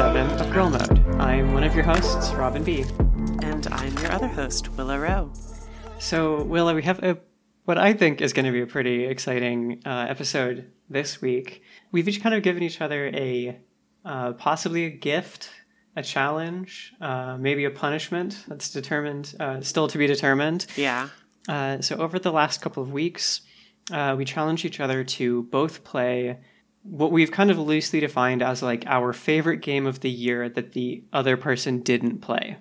episode 7 of Girl Mode. I'm one of your hosts, Robin B. And I'm your other host, Willa Rowe. So, Willa, we have a what I think is going to be a pretty exciting uh, episode this week. We've each kind of given each other a uh, possibly a gift, a challenge, uh, maybe a punishment that's determined, uh, still to be determined. Yeah. Uh, so, over the last couple of weeks, uh, we challenged each other to both play what we've kind of loosely defined as like our favorite game of the year that the other person didn't play.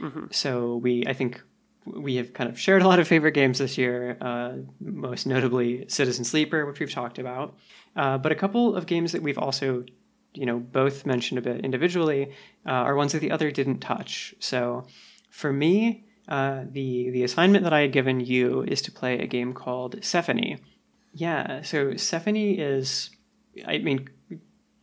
Mm-hmm. So we, I think, we have kind of shared a lot of favorite games this year, uh, most notably Citizen Sleeper, which we've talked about, uh, but a couple of games that we've also, you know, both mentioned a bit individually uh, are ones that the other didn't touch. So for me, uh, the the assignment that I had given you is to play a game called Sephonie. Yeah, so Sephonie is I mean,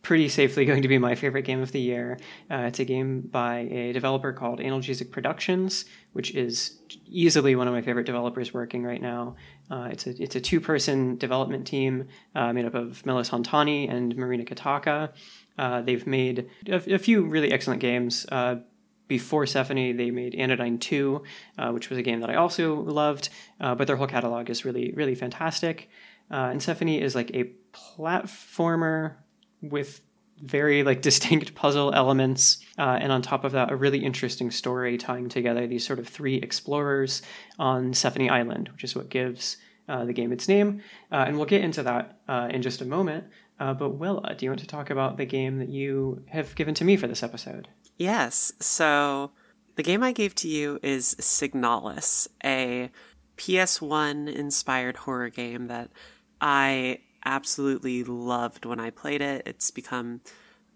pretty safely going to be my favorite game of the year. Uh, it's a game by a developer called Analgesic Productions, which is easily one of my favorite developers working right now. Uh, it's a it's a two person development team uh, made up of Melos Han-Tani and Marina Kittaka. Uh, they've made a, a, few really excellent games. Uh, before Sephonie, they made Anodyne 2, uh, which was a game that I also loved, but their whole catalog is really, really fantastic. And Sephonie is like a platformer with very like distinct puzzle elements. Uh, and on top of that a really interesting story tying together these sort of three explorers on Sephonie Island which is what gives uh, the game its name. Uh, and we'll get into that uh, in just a moment. Uh, but Willa do you want to talk about the game that you have given to me for this episode? Yes. So the game I gave to you is Signalis a PS1 inspired horror game that I absolutely loved when I played it. It's become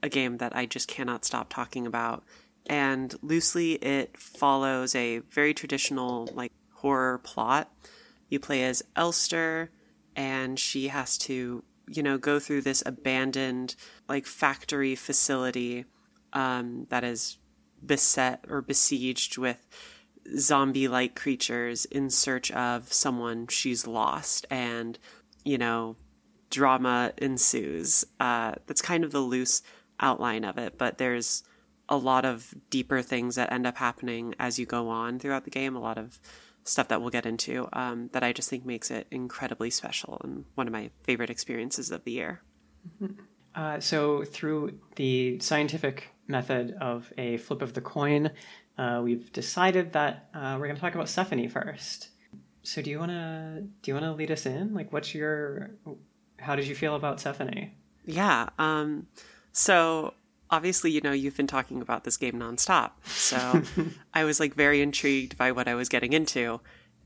a game that I just cannot stop talking about. And loosely, it follows a very traditional, like, horror plot. You play as Elster, and she has to, you know, go through this abandoned, like, factory facility um, that is beset or besieged with zombie like creatures in search of someone she's lost. And, you know, drama ensues. Uh, that's kind of the loose outline of it, but there's a lot of deeper things that end up happening as you go on throughout the game. A lot of stuff that we'll get into um, that I just think makes it incredibly special and one of my favorite experiences of the year. Mm-hmm. Uh, so, through the scientific method of a flip of the coin, uh, we've decided that uh, we're going to talk about Sephonie first. So, do you want to do you want to lead us in? Like, what's your how did you feel about Sephonie? Yeah. Um, so obviously, you know, you've been talking about this game nonstop. So I was like very intrigued by what I was getting into.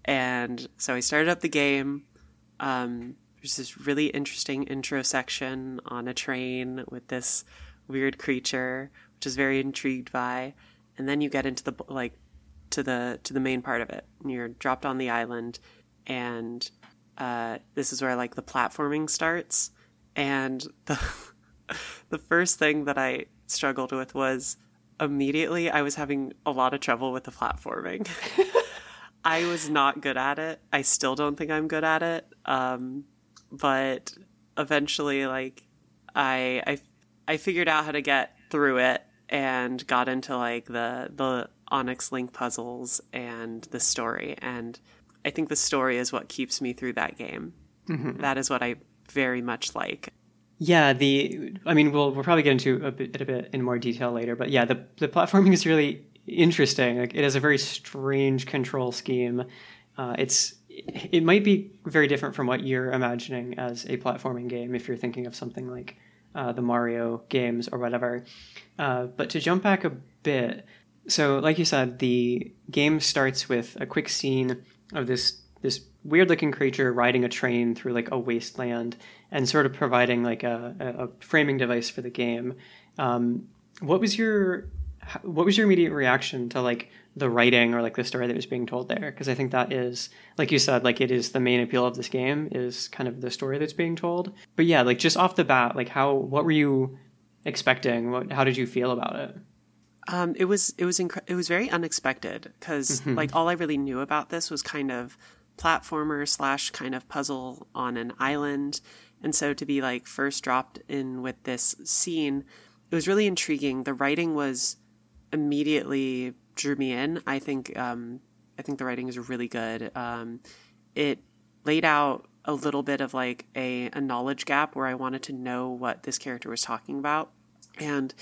And so I started up the game. Um, there's this really interesting intro section on a train with this weird creature, which is very intrigued by. And then you get into the like to the to the main part of it. And you're dropped on the island and uh, this is where like the platforming starts, and the the first thing that I struggled with was immediately I was having a lot of trouble with the platforming. I was not good at it. I still don't think I'm good at it. Um, but eventually, like I I I figured out how to get through it and got into like the the Onyx Link puzzles and the story and I think the story is what keeps me through that game. Mm-hmm. That is what I very much like. Yeah, the I mean, we'll we'll probably get into a bit, a bit in more detail later, but yeah, the the platforming is really interesting. Like, it has a very strange control scheme. Uh, it's it might be very different from what you're imagining as a platforming game if you're thinking of something like uh, the Mario games or whatever. Uh, but to jump back a bit, so like you said, the game starts with a quick scene of this this weird looking creature riding a train through like a wasteland and sort of providing like a, a framing device for the game. Um, what was your what was your immediate reaction to like the writing or like the story that was being told there? Because I think that is, like you said, like it is the main appeal of this game is kind of the story that's being told. But yeah, like just off the bat, like how what were you expecting? What how did you feel about it? Um, it was it was inc- it was very unexpected because mm-hmm. like all I really knew about this was kind of platformer slash kind of puzzle on an island, And so to be like first dropped in with this scene, it was really intriguing. The writing was immediately drew me in. I think um, I think the writing is really good. Um, it laid out a little bit of like a, a knowledge gap where I wanted to know what this character was talking about. And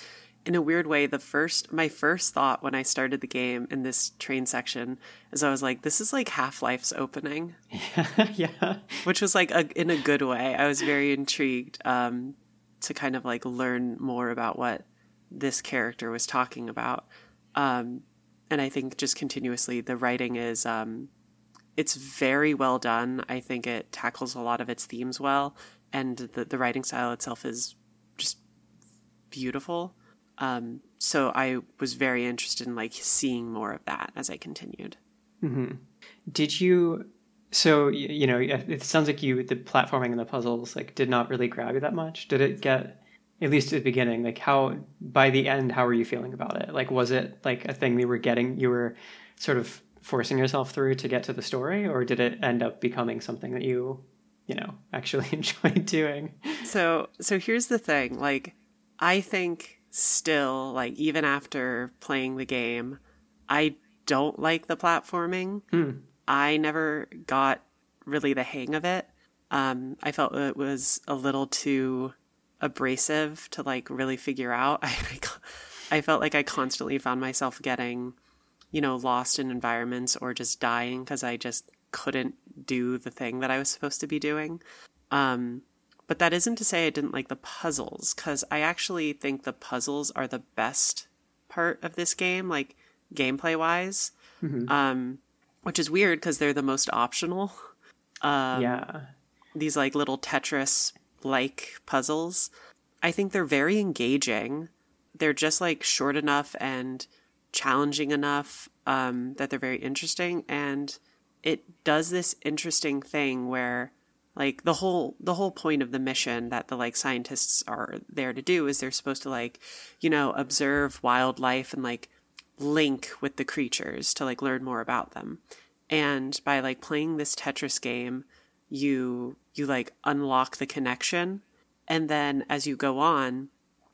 in a weird way, the first my first thought when I started the game in this train section is I was like, this is like Half Life's opening. Yeah, yeah. Which was like a, in a good way. I was very intrigued um, to kind of like learn more about what this character was talking about. Um, and I think just continuously the writing is um, it's very well done. I think it tackles a lot of its themes well, and the the writing style itself is just beautiful. Um, so I was very interested in like seeing more of that as I continued. Mm-hmm. Did you? So you know, it sounds like you the platforming and the puzzles like did not really grab you that much. Did it get at least at the beginning? Like how by the end, how were you feeling about it? Like was it like a thing you were getting? You were sort of forcing yourself through to get to the story, or did it end up becoming something that you, you know, actually enjoyed doing? So so here's the thing, like I think still, like even after playing the game, I don't like the platforming. Hmm. I never got really the hang of it. Um, I felt it was a little too abrasive to like really figure out. I, I felt like I constantly found myself getting, you know, lost in environments or just dying because I just couldn't do the thing that I was supposed to be doing. Um, but that isn't to say I didn't like the puzzles, because I actually think the puzzles are the best part of this game, like gameplay wise. Mm-hmm. Um, which is weird because they're the most optional. Um, yeah. These like little Tetris like puzzles. I think they're very engaging. They're just like short enough and challenging enough um, that they're very interesting. And it does this interesting thing where like the whole the whole point of the mission that the like scientists are there to do is they're supposed to like you know observe wildlife and like link with the creatures to like learn more about them. And by like playing this tetris game you you like unlock the connection. And then as you go on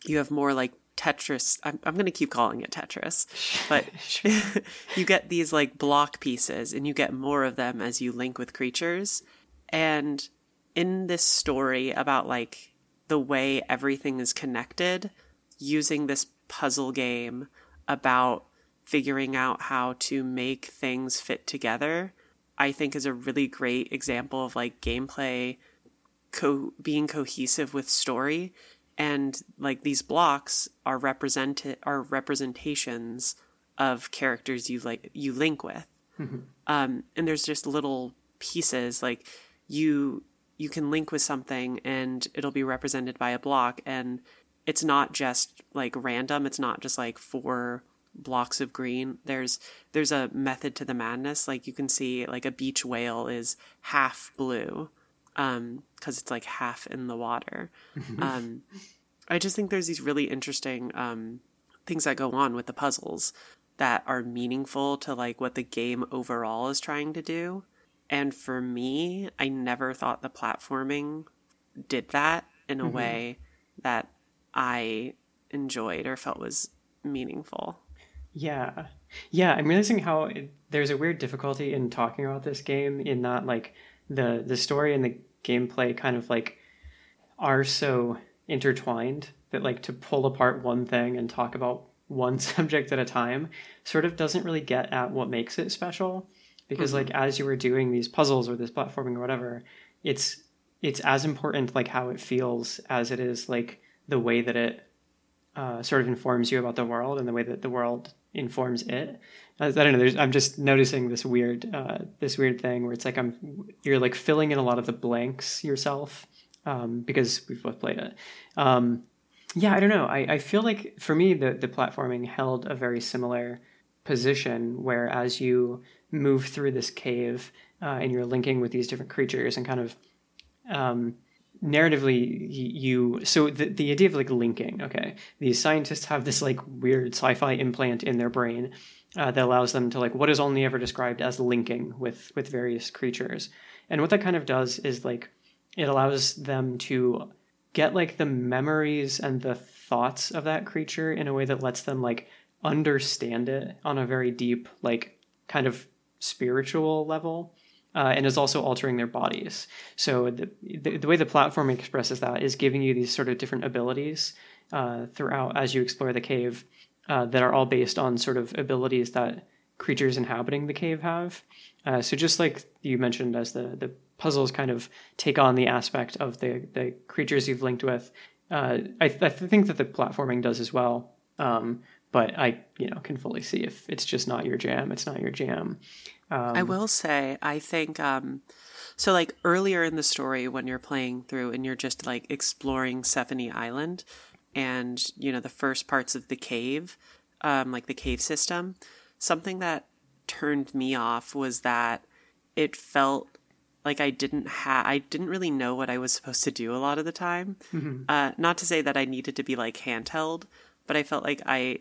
you have more like tetris i'm, I'm going to keep calling it tetris but you get these like block pieces and you get more of them as you link with creatures and in this story about like the way everything is connected, using this puzzle game about figuring out how to make things fit together, I think is a really great example of like gameplay co- being cohesive with story and like these blocks are represented are representations of characters you like you link with mm-hmm. um, and there's just little pieces like you you can link with something and it'll be represented by a block. And it's not just like random. It's not just like four blocks of green. There's there's a method to the madness. Like you can see like a beach whale is half blue um because it's like half in the water. Um i just think there's these really interesting um things that go on with the puzzles that are meaningful to like what the game overall is trying to do and for me, I never thought the platforming did that in a mm-hmm. way that I enjoyed or felt was meaningful. Yeah. Yeah, I'm realizing how it, there's a weird difficulty in talking about this game in that like the the story and the gameplay kind of like are so intertwined that like to pull apart one thing and talk about one subject at a time sort of doesn't really get at what makes it special because mm-hmm. like as you were doing these puzzles or this platforming or whatever it's it's as important like how it feels as it is like the way that it uh, sort of informs you about the world and the way that the world informs it. I, I don't know. There's, I'm just noticing this weird, uh, this weird thing where it's like I'm, you're like filling in a lot of the blanks yourself um, because we've both played it. Um, yeah, I don't know. I, I feel like for me the the platforming held a very similar position where as you move through this cave uh, and you're linking with these different creatures and kind of um, narratively you so the, the idea of like linking okay these scientists have this like weird sci-fi implant in their brain uh, that allows them to like what is only ever described as linking with with various creatures. And what that kind of does is like it allows them to get like the memories and the thoughts of that creature in a way that lets them like understand it on a very deep like kind of spiritual level uh, and is also altering their bodies. So the, the, the way the platform expresses that is giving you these sort of different abilities uh, throughout as you explore the cave uh, that are all based on sort of abilities that creatures inhabiting the cave have. Uh, so just like you mentioned, as the the puzzles kind of take on the aspect of the the creatures you've linked with, uh, I, th- I think that the platforming does as well. Um, but I, you know, can fully see if it's just not your jam, it's not your jam. Um, I will say, I think, um, so like earlier in the story when you're playing through and you're just like exploring Sephonie Island and, you know, the first parts of the cave, um, like the cave system, something that turned me off was that it felt like I didn't have, I didn't really know what I was supposed to do a lot of the time. Mm-hmm. Uh, not to say that I needed to be like handheld, but I felt like I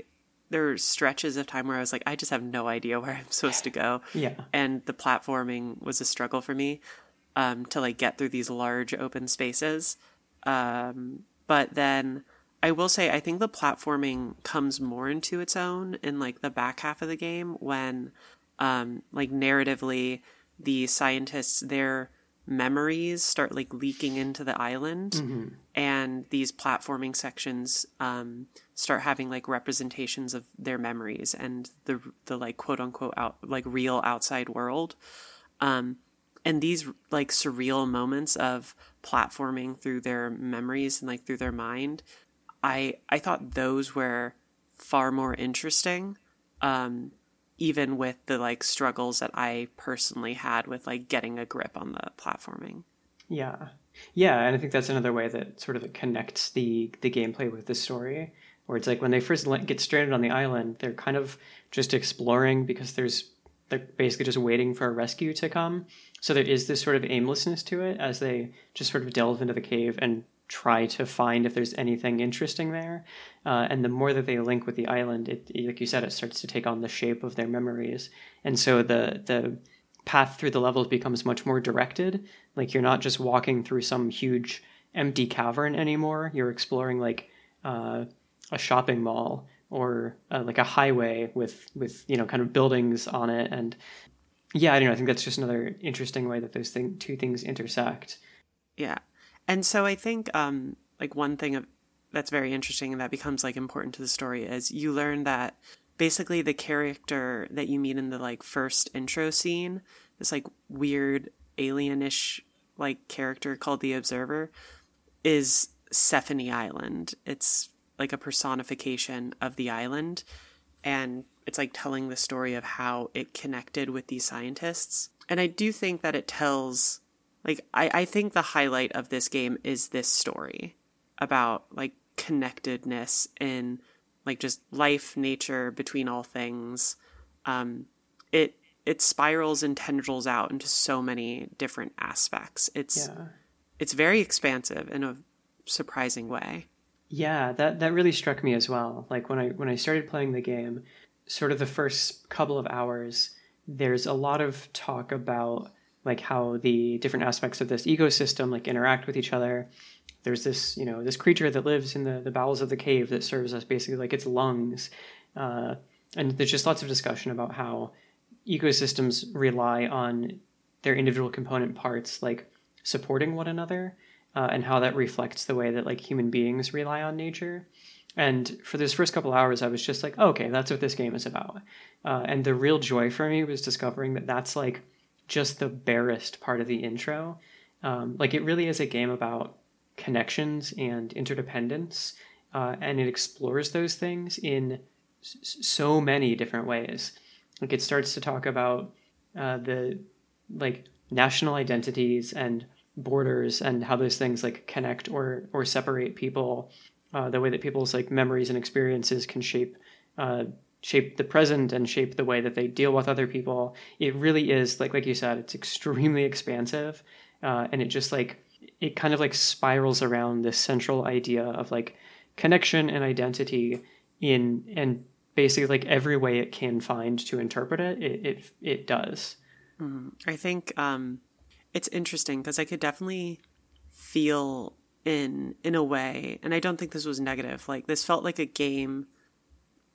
there were stretches of time where I was like, I just have no idea where I'm supposed to go. Yeah. And the platforming was a struggle for me um, to like get through these large open spaces. Um, but then I will say, I think the platforming comes more into its own in like the back half of the game when, um, like narratively, the scientists, they're memories start like leaking into the island mm-hmm. and these platforming sections um, start having like representations of their memories and the the like quote unquote out like real outside world um, and these like surreal moments of platforming through their memories and like through their mind i i thought those were far more interesting um, even with the like struggles that I personally had with like getting a grip on the platforming. Yeah. Yeah, and I think that's another way that sort of connects the the gameplay with the story, where it's like when they first get stranded on the island, they're kind of just exploring because there's they're basically just waiting for a rescue to come. So there is this sort of aimlessness to it as they just sort of delve into the cave and try to find if there's anything interesting there. Uh, and the more that they link with the island, it, like you said, it starts to take on the shape of their memories. And so the the path through the levels becomes much more directed. Like you're not just walking through some huge empty cavern anymore. You're exploring like uh, a shopping mall or uh, like a highway with with you know kind of buildings on it. And yeah i don't know i think that's just another interesting way that those thing, two things intersect. Yeah. And so I think um, like one thing of, that's very interesting and that becomes like important to the story is you learn that basically the character that you meet in the like first intro scene, this like weird alienish like character called the Observer, is Sephonie Island. It's like a personification of the island and it's like telling the story of how it connected with these scientists. And I do think that it tells like I, I think the highlight of this game is this story about like connectedness in like just life nature between all things um it it spirals and tendrils out into so many different aspects it's yeah. it's very expansive in a surprising way yeah that that really struck me as well. Like when i when i started playing the game sort of the first couple of hours there's a lot of talk about like how the different aspects of this ecosystem like interact with each other. There's this you know this creature that lives in the, the bowels of the cave that serves as basically like its lungs. Uh, and there's just lots of discussion about how ecosystems rely on their individual component parts like supporting one another uh, and how that reflects the way that like human beings rely on nature and for those first couple hours i was just like oh, okay that's what this game is about uh, and the real joy for me was discovering that that's like just the barest part of the intro. Um, like it really is a game about connections and interdependence, uh, and it explores those things in s- so many different ways. Like it starts to talk about uh, the like national identities and borders and how those things like connect or or separate people. Uh, the way that people's like memories and experiences can shape uh, shape the present and shape the way that they deal with other people. It really is like like you said, it's extremely expansive, uh, and it just like it kind of like spirals around this central idea of like connection and identity in and basically like every way it can find to interpret it, it it, it does. Mm. I think um, it's interesting because I could definitely feel in in a way and i don't think this was negative like this felt like a game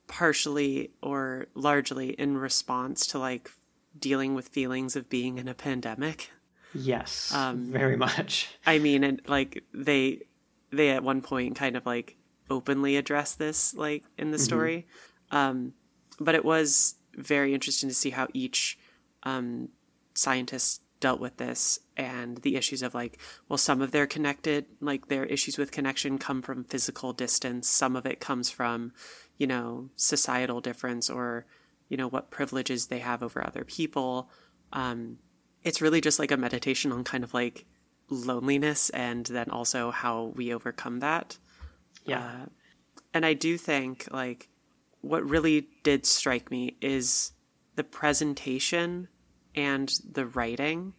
partially or largely in response to like dealing with feelings of being in a pandemic. Yes um, very much. I mean and like they they at one point kind of like openly address this like in the mm-hmm. story. Um but it was very interesting to see how each um scientist dealt with this and the issues of like well some of their connected like their issues with connection come from physical distance. Some of it comes from you know societal difference or you know what privileges they have over other people. Um it's really just like a meditation on kind of like loneliness and then also how we overcome that. Yeah. Uh, and i do think like what really did strike me is the presentation and the writing.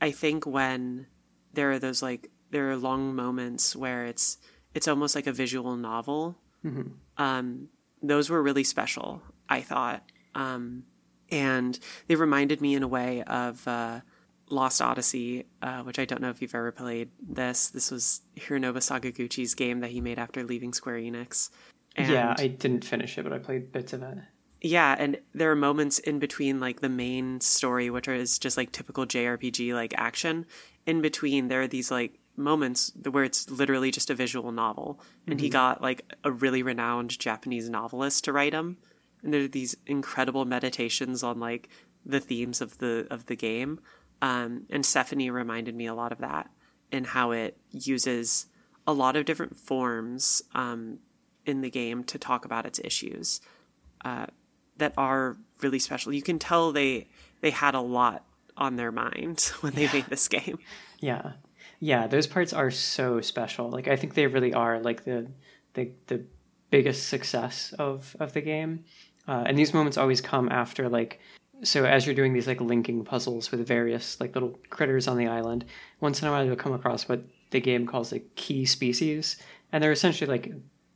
I think when there are those like there are long moments where it's it's almost like a visual novel. Mm-hmm. Um, those were really special. I thought, um, and they reminded me in a way of uh, Lost Odyssey, uh, which I don't know if you've ever played. This this was Hironobu Sakaguchi's game that he made after leaving Square Enix. And yeah, I didn't finish it, but I played bits of it. Yeah, and there are moments in between like the main story, which is just like typical JRPG like action. In between, there are these like moments where it's literally just a visual novel, and mm-hmm. he got like a really renowned Japanese novelist to write him. And there are these incredible meditations on like the themes of the of the game. Um, and Sephonie reminded me a lot of that and how it uses a lot of different forms um, in the game to talk about its issues. Uh, that are really special. You can tell they they had a lot on their mind when they yeah. made this game. Yeah. Yeah, those parts are so special. Like I think they really are like the the the biggest success of of the game. Uh, and these moments always come after like so as you're doing these like linking puzzles with various like little critters on the island, once in a while you'll come across what the game calls like key species, and they're essentially like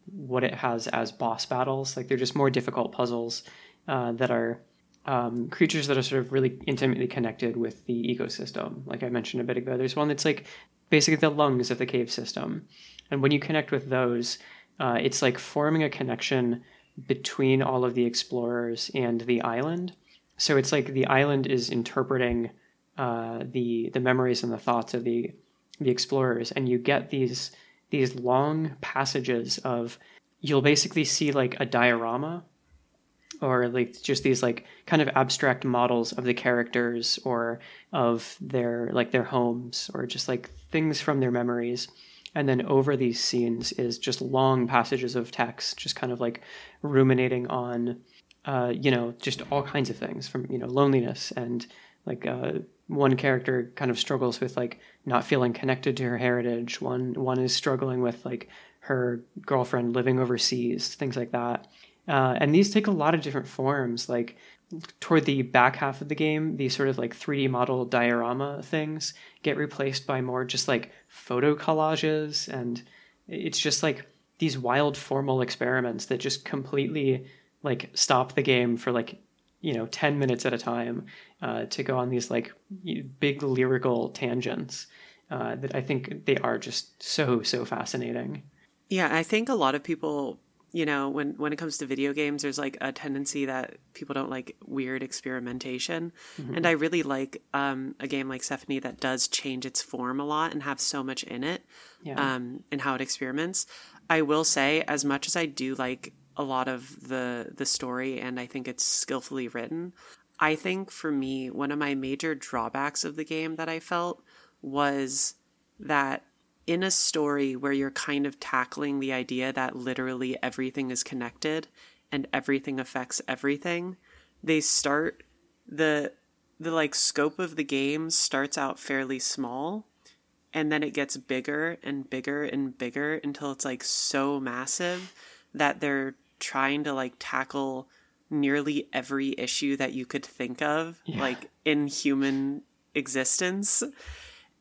what it has as boss battles. Like they're just more difficult puzzles uh, that are um, creatures that are sort of really intimately connected with the ecosystem. Like I mentioned a bit ago, there's one that's like basically the lungs of the cave system. And when you connect with those, uh, it's like forming a connection between all of the explorers and the island. So it's like the island is interpreting uh, the the memories and the thoughts of the the explorers, and you get these these long passages of you'll basically see like a diorama or like just these like kind of abstract models of the characters or of their like their homes or just like things from their memories. And then over these scenes is just long passages of text just kind of like ruminating on uh, you know just all kinds of things from you know loneliness and like uh, one character kind of struggles with like not feeling connected to her heritage. One one is struggling with like her girlfriend living overseas things like that uh, and these take a lot of different forms. Like toward the back half of the game, these sort of like 3D model diorama things get replaced by more just like photo collages. And it's just like these wild formal experiments that just completely like stop the game for like you know 10 minutes at a time uh, to go on these like big lyrical tangents uh, that i think they are just so so fascinating yeah i think a lot of people you know when when it comes to video games there's like a tendency that people don't like weird experimentation mm-hmm. and i really like um, a game like Sephonie that does change its form a lot and have so much in it yeah. um, and how it experiments i will say as much as i do like a lot of the the story and i think it's skillfully written i think for me one of my major drawbacks of the game that i felt was that in a story where you're kind of tackling the idea that literally everything is connected and everything affects everything, they start the the like scope of the game starts out fairly small and then it gets bigger and bigger and bigger until it's like so massive that they're trying to like tackle nearly every issue that you could think of yeah. like in human existence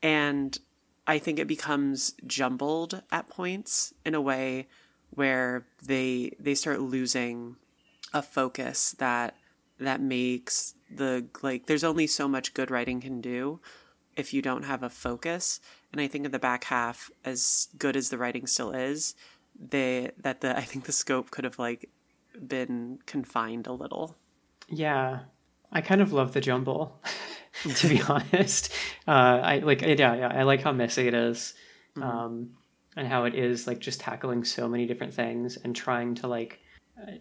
and I think it becomes jumbled at points in a way where they they start losing a focus that that makes the like there's only so much good writing can do if you don't have a focus. And I think in the back half, as good as the writing still is, they that the I think the scope could have like been confined a little. Yeah, I kind of love the jumble, to be honest. Uh, I like yeah, yeah, I like how messy it is, mm-hmm. um, and how it is like just tackling so many different things and trying to like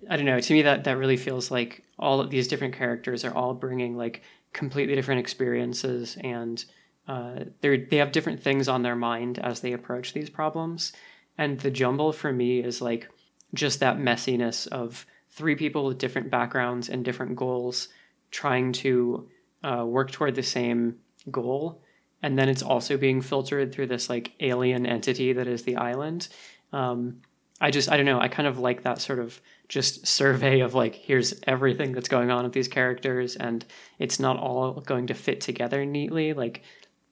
I don't know. To me, that that really feels like all of these different characters are all bringing like completely different experiences, and uh, they they have different things on their mind as they approach these problems. And the jumble for me is like just that messiness of three people with different backgrounds and different goals trying to uh, work toward the same goal. And then it's also being filtered through this like alien entity that is the island. Um, I just, I don't know, I kind of like that sort of just survey of like, here's everything that's going on with these characters, and it's not all going to fit together neatly. Like,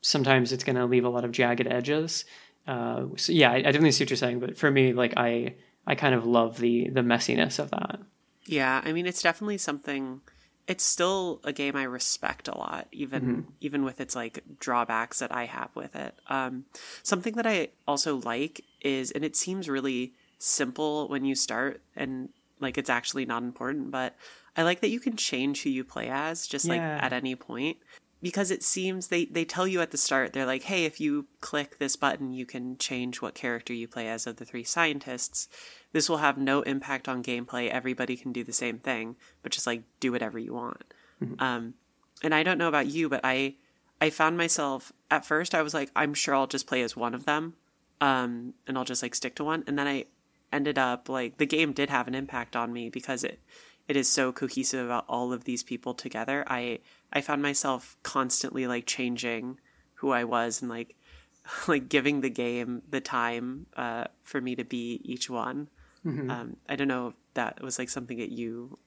sometimes it's going to leave a lot of jagged edges. Uh, so yeah, I, I definitely see what you're saying, but for me, like, I, I kind of love the the messiness of that. Yeah, I mean, it's definitely something. It's still a game I respect a lot, even mm-hmm. even with its like drawbacks that I have with it. Um, something that I also like is, and it seems really simple when you start, and like it's actually not important, but I like that you can change who you play as just yeah. like at any point because it seems they they tell you at the start they're like hey if you click this button you can change what character you play as of the three scientists this will have no impact on gameplay everybody can do the same thing but just like do whatever you want mm-hmm. um, and i don't know about you but i i found myself at first i was like i'm sure i'll just play as one of them um, and i'll just like stick to one and then i ended up like the game did have an impact on me because it it is so cohesive about all of these people together. I I found myself constantly like changing who I was and like like giving the game the time uh, for me to be each one. Mm-hmm. Um, I don't know if that was like something that you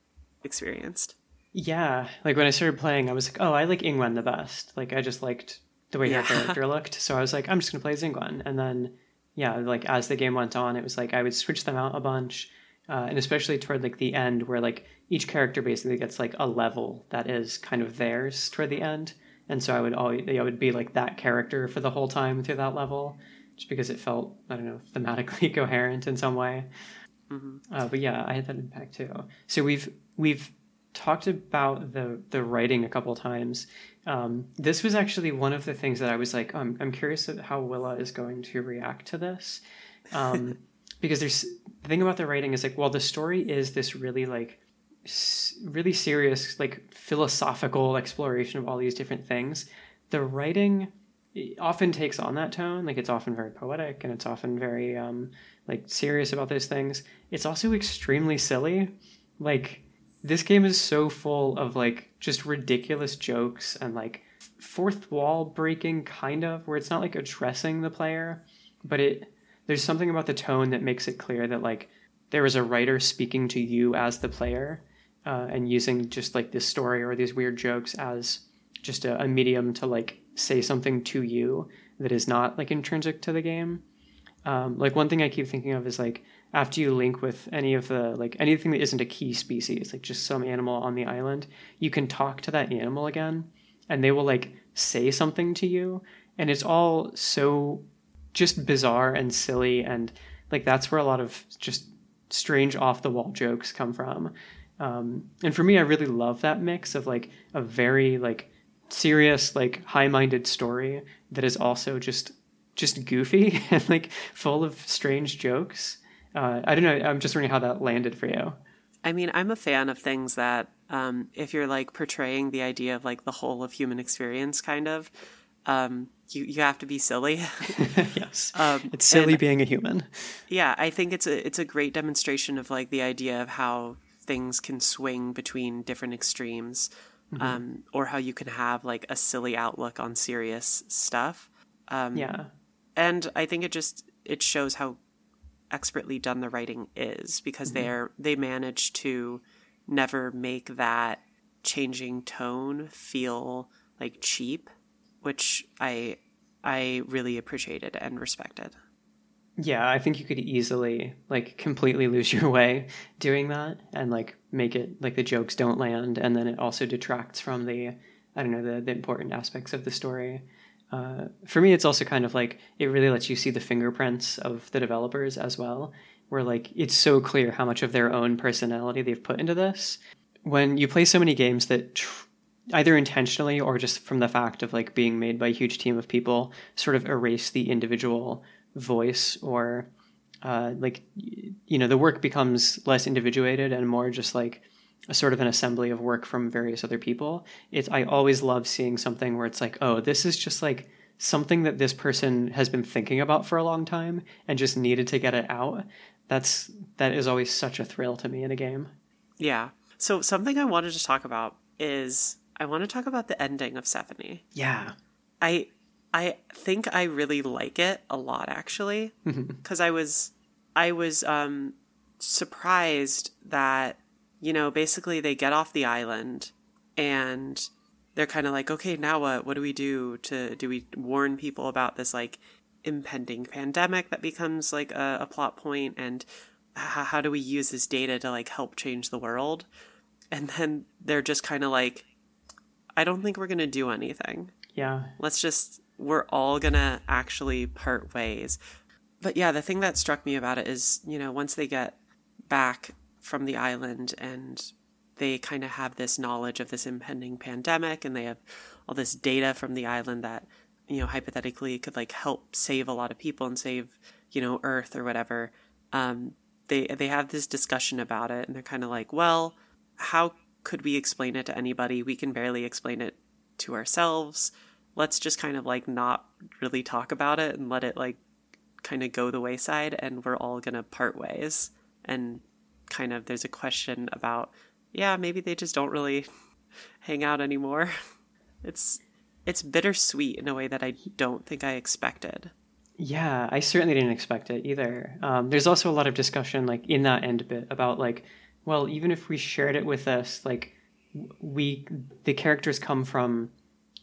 experienced. Yeah, like when I started playing, I was like, oh, I like Ingwen the best. Like I just liked the way yeah. her character looked, so I was like, I'm just gonna play as Ingwen. And then, yeah, like as the game went on, it was like I would switch them out a bunch uh, and especially toward like the end where like each character basically gets like a level that is kind of theirs toward the end. And so i would always i would be like that character for the whole time through that level just because it felt i don't know thematically coherent in some way. Mm-hmm. uh, but yeah i had that impact too. So we've we've talked about the the writing a couple times. Um, this was actually one of the things that i was like oh, I'm, I'm curious how willa is going to react to this um, because there's the thing about the writing is like well the story is this really like really serious like philosophical exploration of all these different things the writing often takes on that tone. Like it's often very poetic and it's often very um like serious about those things. It's also extremely silly. Like this game is so full of like just ridiculous jokes and like fourth wall breaking kind of where it's not like addressing the player but it there's something about the tone that makes it clear that like there is a writer speaking to you as the player uh, and using just like this story or these weird jokes as just a, a, medium to like say something to you that is not like intrinsic to the game. Um, like one thing i keep thinking of is like after you link with any of the like anything that isn't a key species like just some animal on the island you can talk to that animal again and they will like say something to you and it's all so just bizarre and silly and like that's where a lot of just strange off the wall jokes come from. Um, and for me i really love that mix of like a very like serious like high-minded story that is also just just goofy and like full of strange jokes. Uh, i don't know i'm just wondering how that landed for you. I mean i'm a fan of things that um, if you're like portraying the idea of like the whole of human experience kind of um, you you have to be silly. yes, um, it's silly and, being a human. Yeah, I think it's a it's a great demonstration of like the idea of how things can swing between different extremes, mm-hmm. um, or how you can have like a silly outlook on serious stuff. Um, yeah, and I think it just it shows how expertly done the writing is because mm-hmm. they're they manage to never make that changing tone feel like cheap which I I really appreciated and respected. Yeah, I think you could easily like completely lose your way doing that and like make it like the jokes don't land and then it also detracts from the I don't know the the important aspects of the story. uh, for me, it's also kind of like it really lets you see the fingerprints of the developers as well, where like it's so clear how much of their own personality they've put into this. When you play so many games that tr- either intentionally or just from the fact of like being made by a huge team of people sort of erase the individual voice or uh, like you know the work becomes less individuated and more just like a sort of an assembly of work from various other people. It's I always love seeing something where it's like, oh, this is just like something that this person has been thinking about for a long time and just needed to get it out. That's that is always such a thrill to me in a game. Yeah. So something I wanted to talk about is I want to talk about the ending of Sephonie. Yeah. I I think I really like it a lot actually because I was I was um surprised that you know, basically they get off the island and they're kind of like, okay, now what? What do we do to do we warn people about this like impending pandemic that becomes like a, a plot point and how, how do we use this data to like help change the world? And then they're just kind of like, I don't think we're going to do anything. Yeah. Let's just, we're all going to actually part ways. But yeah, the thing that struck me about it is, you know, once they get back from the island and they kind of have this knowledge of this impending pandemic and they have all this data from the island that you know hypothetically could like help save a lot of people and save you know earth or whatever um, they they have this discussion about it and they're kind of like well how could we explain it to anybody? We can barely explain it to ourselves. Let's just kind of like not really talk about it and let it like kind of go the wayside and we're all gonna part ways. And kind of there's a question about yeah maybe they just don't really hang out anymore. It's it's bittersweet in a way that i don't think i expected. Yeah i certainly didn't expect it either. Um, there's also a lot of discussion like in that end bit about like well even if we shared it with us like we the characters come from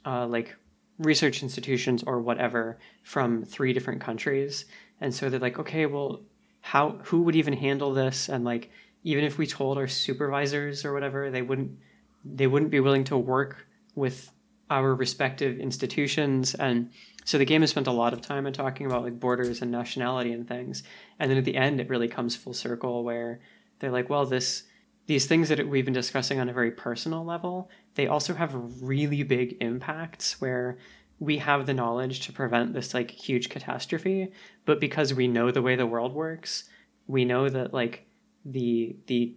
uh, like research institutions or whatever from three different countries. And so they're like okay well how who would even handle this? And like even if we told our supervisors or whatever they wouldn't they wouldn't be willing to work with our respective institutions. And so the game has spent a lot of time in talking about like borders and nationality and things. And then at the end it really comes full circle where they're like well this these things that we've been discussing on a very personal level they also have really big impacts where we have the knowledge to prevent this like huge catastrophe. But because we know the way the world works we know that like the the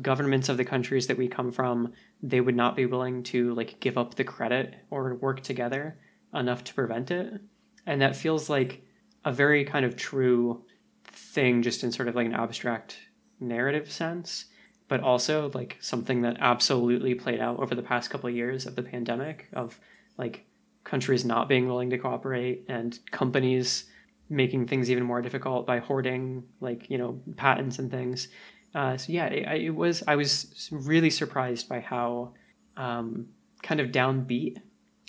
governments of the countries that we come from they would not be willing to like give up the credit or work together enough to prevent it. And that feels like a very kind of true thing just in sort of like an abstract narrative sense but also like something that absolutely played out over the past couple of years of the pandemic of like countries not being willing to cooperate and companies making things even more difficult by hoarding like you know patents and things. Uh, so yeah it, it, was i was really surprised by how um, kind of downbeat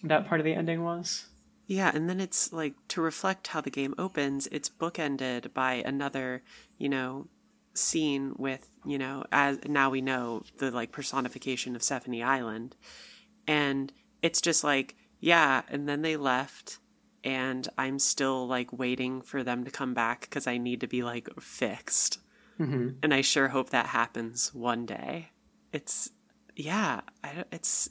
that part of the ending was. Yeah and then it's like to reflect how the game opens it's bookended by another you know scene with you know as now we know the like personification of Sephonie Island and it's just like yeah, and then they left and I'm still like waiting for them to come back because I need to be like fixed. Mm-hmm. And I sure hope that happens one day. It's yeah, I, it's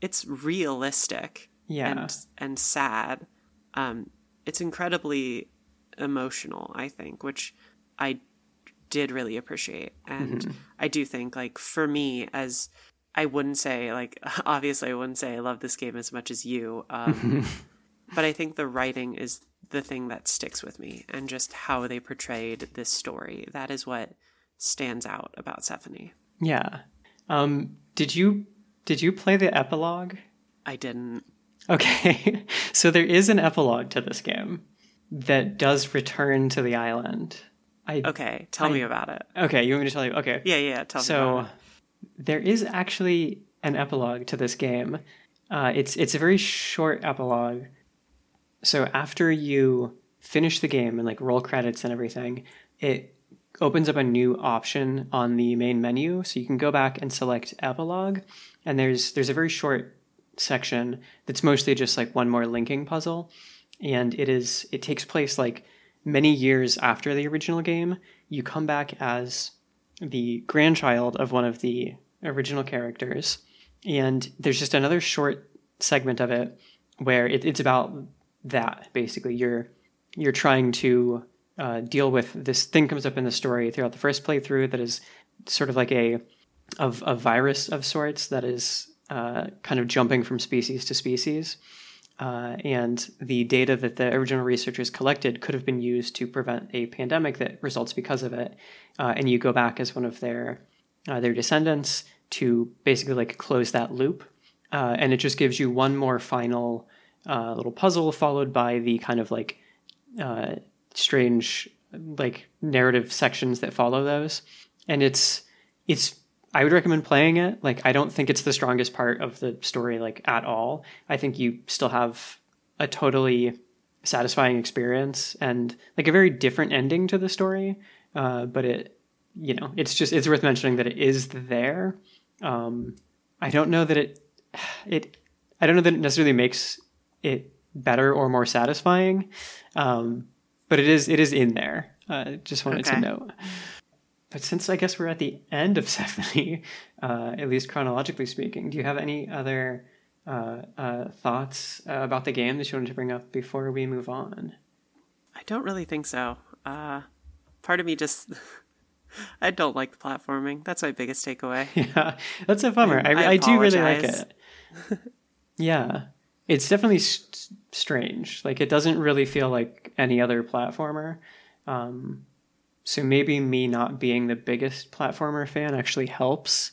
it's realistic. Yeah, and and sad. Um, it's incredibly emotional. I think, which I did really appreciate, and mm-hmm. I do think like for me as I wouldn't say like obviously I wouldn't say I love this game as much as you, um, but I think the writing is the thing that sticks with me, and just how they portrayed this story. That is what stands out about Sephonie. Yeah. Um, did you did you play the epilogue? I didn't. Okay, so there is an epilogue to this game that does return to the island. I, okay, tell I, me about it. Okay, you want me to tell you? Okay. Yeah, yeah, tell so, me. So there is actually an epilogue to this game. Uh, it's it's a very short epilogue. So after you finish the game and like roll credits and everything, it opens up a new option on the main menu. So you can go back and select epilogue, and there's there's a very short section that's mostly just like one more linking puzzle, and it is it takes place like many years after the original game. You come back as the grandchild of one of the original characters, and there's just another short segment of it where it, it's about that basically. You're you're trying to uh, deal with this thing comes up in the story throughout the first playthrough that is sort of like a of a virus of sorts that is uh, kind of jumping from species to species. Uh, and the data that the original researchers collected could have been used to prevent a pandemic that results because of it. Uh, and you go back as one of their uh, their descendants to basically like close that loop. Uh, and it just gives you one more final uh, little puzzle, followed by the kind of like strange like narrative sections that follow those. And it's it's I would recommend playing it. Like I don't think it's the strongest part of the story like at all. I think you still have a totally satisfying experience and like a very different ending to the story. Uh, but it you know, it's just it's worth mentioning that it is there. Um, I don't know that it it I don't know that it necessarily makes it better or more satisfying. Um, but it is it is in there. Uh, just wanted okay. to note. But since I guess we're at the end of Sephonie, uh, at least chronologically speaking, do you have any other uh, uh, thoughts uh, about the game that you wanted to bring up before we move on? I don't really think so. Uh, part of me just. I don't like the platforming. That's my biggest takeaway. Yeah, that's a bummer. I, I, I do really like it. yeah, it's definitely st- strange. Like it doesn't really feel like any other platformer. Um, so maybe me not being the biggest platformer fan actually helps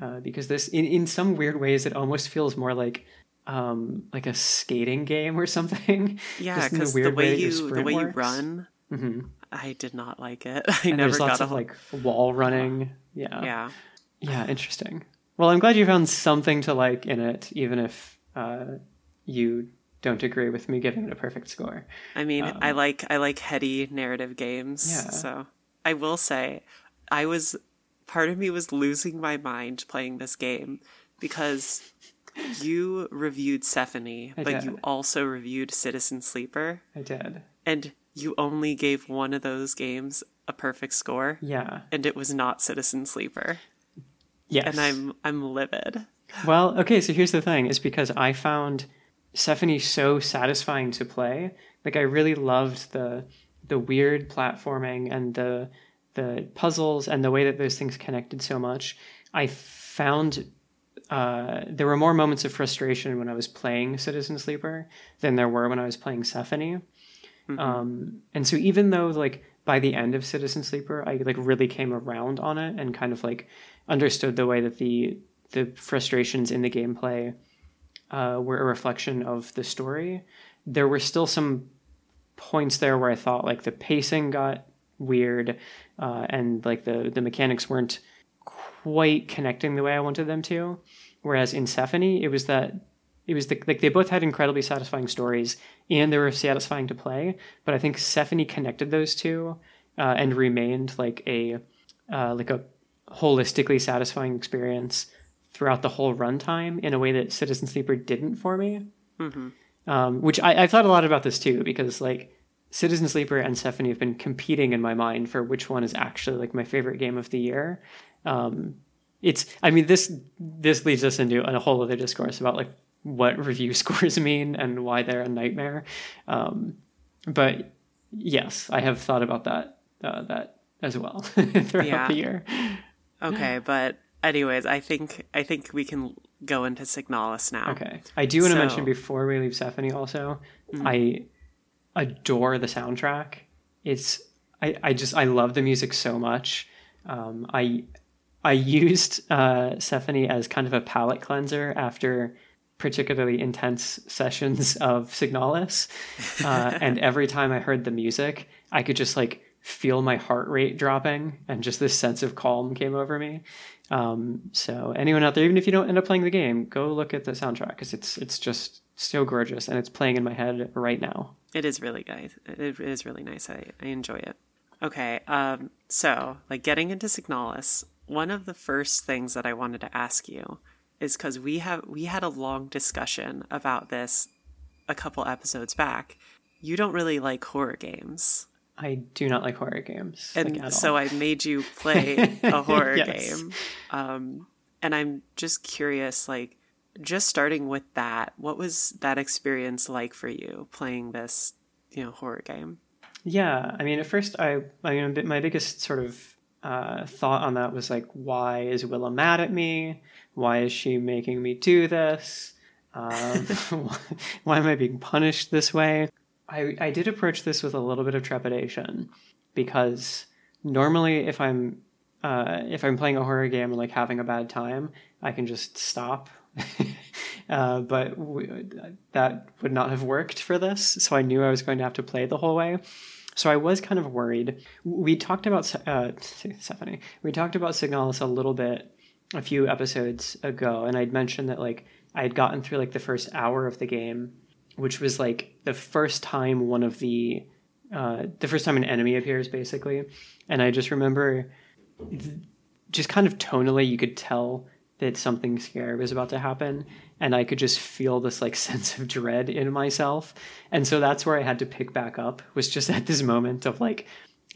uh, because this in, in some weird ways it almost feels more like um, like a skating game or something. Yeah because the, the, way you the way works. you run mm-hmm. i did not like it. I and never got of like wall running. Yeah. Yeah. Yeah interesting. Well i'm glad you found something to like in it even if uh, you don't agree with me giving it a perfect score. I mean, um, I like I like heady narrative games. Yeah. So I will say, I was part of me was losing my mind playing this game because you reviewed Sephonie, I but did. you also reviewed Citizen Sleeper. I did. And you only gave one of those games a perfect score. Yeah. And it was not Citizen Sleeper. Yes. And I'm I'm livid. Well, okay, so here's the thing, is because I found Sephonie so satisfying to play. Like I really loved the the weird platforming and the the puzzles and the way that those things connected so much. I found uh, there were more moments of frustration when I was playing Citizen Sleeper than there were when I was playing Sephonie. Mm-hmm. Um, and so even though like by the end of Citizen Sleeper, I like really came around on it and kind of like understood the way that the the frustrations in the gameplay uh, were a reflection of the story. There were still some points there where I thought like the pacing got weird, uh, and like the the mechanics weren't quite connecting the way I wanted them to. Whereas in Sephonie, it was that it was the, like they both had incredibly satisfying stories and they were satisfying to play. But I think Sephonie connected those two uh, and remained like a uh, like a holistically satisfying experience throughout the whole runtime in a way that Citizen Sleeper didn't for me. Mm-hmm. Um, which I, I thought a lot about this too because like Citizen Sleeper and Sephonie have been competing in my mind for which one is actually like my favorite game of the year. Um, it's I mean this this leads us into a whole other discourse about like what review scores mean and why they're a nightmare. Um, but yes, I have thought about that uh, that as well throughout yeah. the year. Okay, but anyways, I think I think we can go into Signalis now. Okay. I do want to so, mention before we leave Sephonie also, mm-hmm. I adore the soundtrack. It's I, I just I love the music so much. Um, I I used uh, Sephonie as kind of a palate cleanser after particularly intense sessions of Signalis, uh, and every time I heard the music, I could just like feel my heart rate dropping, and just this sense of calm came over me. Um, so anyone out there, even if you don't end up playing the game, go look at the soundtrack because it's it's just so gorgeous and it's playing in my head right now. It is really good. It is really nice. I, I enjoy it. Okay, um, so like getting into Signalis, one of the first things that I wanted to ask you is because we have we had a long discussion about this a couple episodes back. You don't really like horror games. I do not like horror games. And like, so I made you play a horror Yes. game. Um, and I'm just curious, like, just starting with that, what was that experience like for you playing this, you know, horror game? Yeah, I mean, at first, I, I mean, my biggest sort of uh, thought on that was like, why is Willa mad at me? Why is she making me do this? Um, why am I being punished this way? I, I did approach this with a little bit of trepidation because normally, if I'm uh, if I'm playing a horror game and like having a bad time, I can just stop. uh, but w- that would not have worked for this, so I knew I was going to have to play the whole way. So I was kind of worried. We talked about uh, Sephonie. We talked about Signalis a little bit a few episodes ago, and I'd mentioned that like I had gotten through like the first hour of the game, which was like the first time one of the uh, the first time an enemy appears, basically. And I just remember, th- just kind of tonally, you could tell that something scary was about to happen, and I could just feel this like sense of dread in myself. And so that's where I had to pick back up. Was just at this moment of like,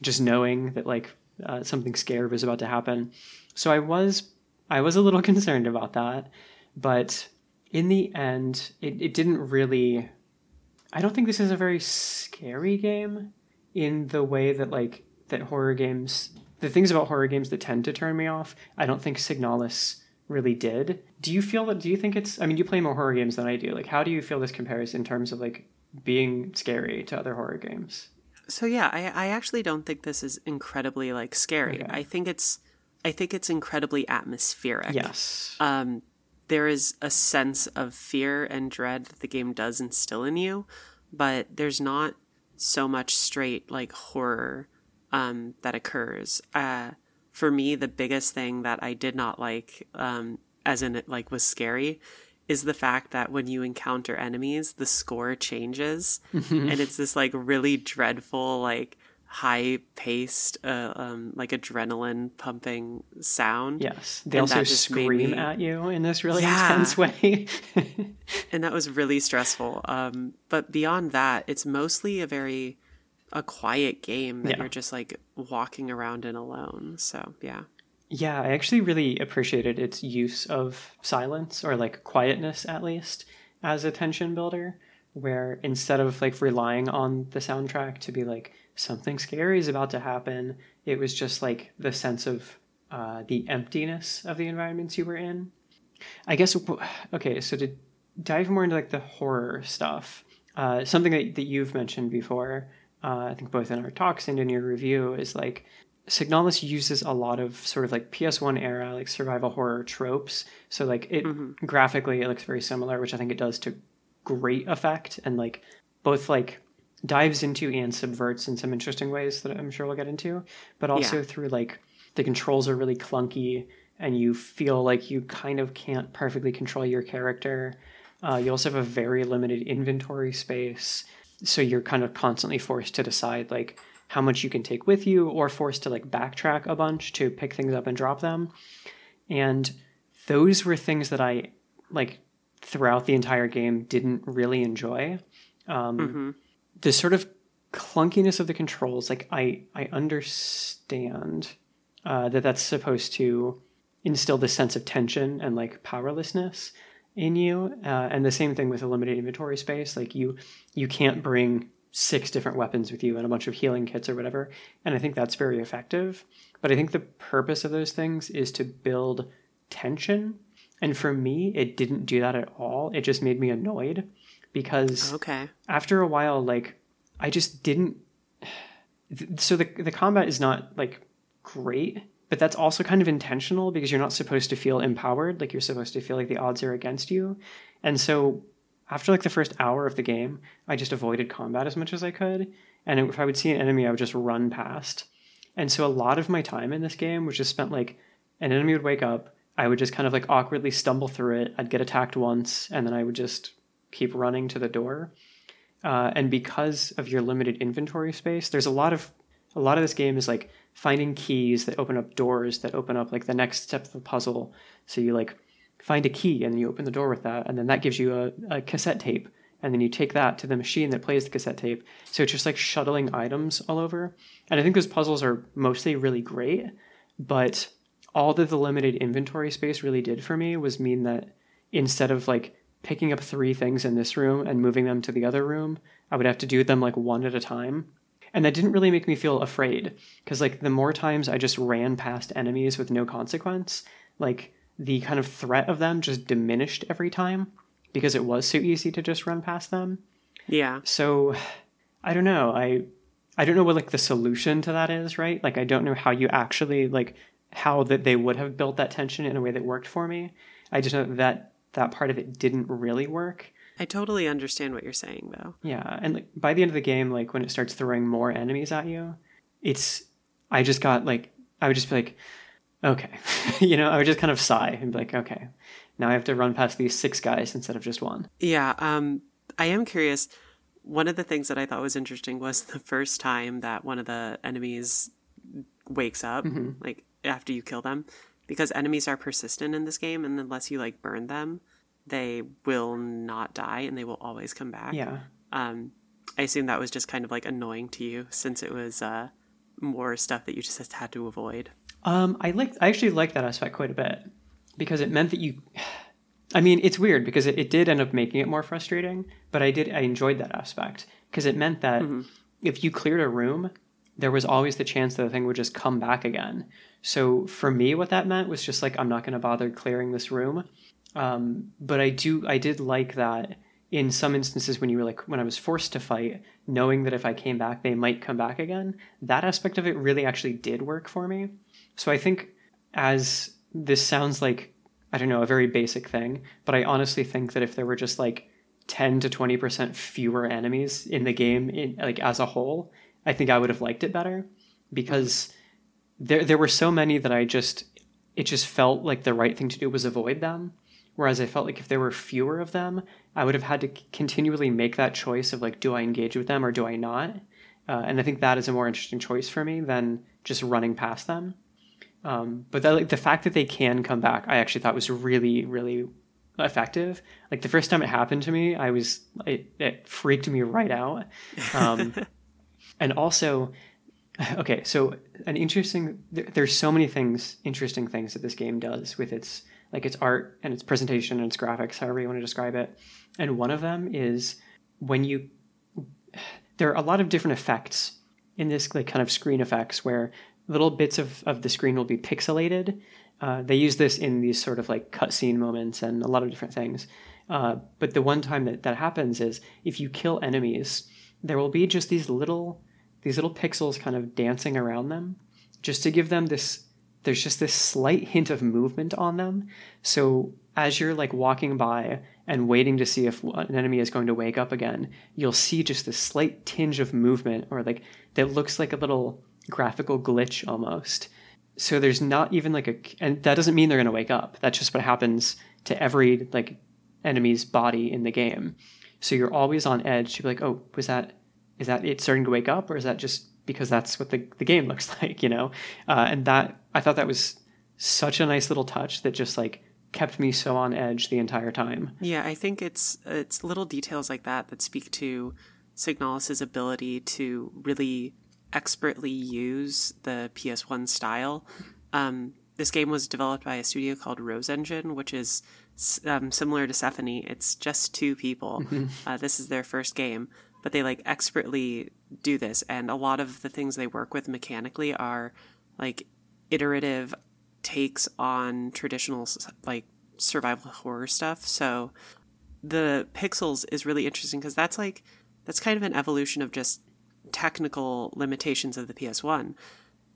just knowing that like uh, something scary was about to happen. So I was I was a little concerned about that, but in the end, it, it didn't really. I don't think this is a very scary game in the way that like that horror games. The things about horror games that tend to turn me off, I don't think Signalis really did. Do you feel that? Do you think it's? I mean, you play more horror games than I do. Like, how do you feel this compares in terms of like being scary to other horror games? So yeah, I, I actually don't think this is incredibly like scary. Okay. I think it's I think it's incredibly atmospheric. Yes. um, there is a sense of fear and dread that the game does instill in you, but there's not so much straight like horror um, that occurs. Uh, for me, the biggest thing that I did not like, um, as in it like was scary, is the fact that when you encounter enemies, the score changes, and it's this like really dreadful like high paced uh, um, like adrenaline pumping sound Yes. They And also just scream me- at you in this really Yeah. intense way. and that was really stressful. Um, but beyond that, it's mostly a very a quiet game that Yeah. you're just like walking around in alone. So yeah, Yeah, I actually really appreciated its use of silence or like quietness at least as a tension builder, where instead of like relying on the soundtrack to be like something scary is about to happen, it was just like the sense of uh, the emptiness of the environments you were in. I guess okay, so to dive more into like the horror stuff, uh, something that, that you've mentioned before, uh, I think both in our talks and in your review, is like Signalis uses a lot of sort of like PS1 era like survival horror tropes. So like it graphically it looks very similar, which I think it does to great effect and like both like dives into and subverts in some interesting ways that I'm sure we'll get into, but also Yeah. through like the controls are really clunky and you feel like you kind of can't perfectly control your character. Uh, you also have a very limited inventory space, so you're kind of constantly forced to decide like how much you can take with you, or forced to like backtrack a bunch to pick things up and drop them. And those were things that I like throughout the entire game didn't really enjoy. Um, The sort of clunkiness of the controls, like I I understand uh, that that's supposed to instill this sense of tension and like powerlessness in you uh, and the same thing with a limited inventory space. Like you you can't bring six different weapons with you and a bunch of healing kits or whatever and i think that's very effective. But i think the purpose of those things is to build tension and for me it didn't do that at all. It just made me annoyed because okay, after a while like i just didn't so the the combat is not like great but that's also kind of intentional because you're not supposed to feel empowered. Like you're supposed to feel like the odds are against you. And so after like the first hour of the game i just avoided combat as much as i could. And if i would see an enemy i would just run past. And so a lot of my time in this game was just spent like an enemy would wake up i would just kind of like awkwardly stumble through it. I'd get attacked once and then i would just keep running to the door uh, and because of your limited inventory space there's a lot of a lot of this game is like finding keys that open up doors that open up like the next step of the puzzle so you like find a key and you open the door with that, and then that gives you a, a cassette tape, and then you take that to the machine that plays the cassette tape. So it's just like shuttling items all over. And I think those puzzles are mostly really great, but all that the limited inventory space really did for me was mean that instead of like picking up three things in this room and moving them to the other room, I would have to do them like one at a time. And that didn't really make me feel afraid because like the more times I just ran past enemies with no consequence, like the kind of threat of them just diminished every time because it was so easy to just run past them. Yeah. So I don't know. I I don't know what like the solution to that is, right? Like I don't know how you actually like how that they would have built that tension in a way that worked for me. I just know that that part of it didn't really work. I totally understand what you're saying though. Yeah, and like by the end of the game, like when it starts throwing more enemies at you, it's I just got like I would just be like, okay, you know, I would just kind of sigh and be like, okay, now I have to run past these six guys instead of just one. Yeah, um, I am curious. One of the things that I thought was interesting was the first time that one of the enemies wakes up, mm-hmm. like after you kill them, because enemies are persistent in this game, and unless you like burn them, they will not die and they will always come back. Yeah. Um, I assume that was just kind of like annoying to you since it was uh, more stuff that you just had to avoid. Um, I like I actually like that aspect quite a bit because it meant that you. I mean, it's weird because it, it did end up making it more frustrating, but I did I enjoyed that aspect because it meant that mm-hmm. if you cleared a room, there was always the chance that the thing would just come back again. So for me, what that meant was just like I'm not going to bother clearing this room. Um, but I do I did like that in some instances when you were like when I was forced to fight, knowing that if I came back they might come back again. That aspect of it really actually did work for me. So I think as this sounds like I don't know a very basic thing, but I honestly think that if there were just like 10 to 20% fewer enemies in the game in, like as a whole, I think I would have liked it better because there there were so many that I just it just felt like the right thing to do was avoid them. Whereas I felt like if there were fewer of them, I would have had to continually make that choice of like, do I engage with them or do I not? Uh, and I think that is a more interesting choice for me than just running past them. Um, but that, like, the fact that they can come back, I actually thought was really, really effective. Like the first time it happened to me, I was it, it freaked me right out. Um, and also, okay, so an interesting. There, there's so many things, interesting things that this game does with its like its art and its presentation and its graphics, however you want to describe it. And one of them is when you. There are a lot of different effects in this like kind of screen effects where little bits of, of the screen will be pixelated. Uh, they use this in these sort of like cutscene moments and a lot of different things. Uh, but the one time that that happens is if you kill enemies, there will be just these little these little pixels kind of dancing around them, just to give them this. There's just this slight hint of movement on them. So as you're like walking by and waiting to see if an enemy is going to wake up again, you'll see just this slight tinge of movement, or like that looks like a little graphical glitch almost. So there's not even like a, and that doesn't mean they're going to wake up. That's just what happens to every like enemy's body in the game. So you're always on edge to be like, oh, was that, is that it starting to wake up, or is that just because that's what the the game looks like, you know? Uh, and that I thought that was such a nice little touch that just like kept me so on edge the entire time. Yeah, I think it's it's little details like that that speak to Signalis's ability to really expertly use the PS1 style. Um, this game was developed by a studio called Rose Engine, which is um, similar to Sephonie. It's just two people. Mm-hmm. Uh, this is their first game, but they like expertly do this, and a lot of the things they work with mechanically are like iterative takes on traditional like survival horror stuff. So the pixels is really interesting because that's like that's kind of an evolution of just technical limitations of the PS1.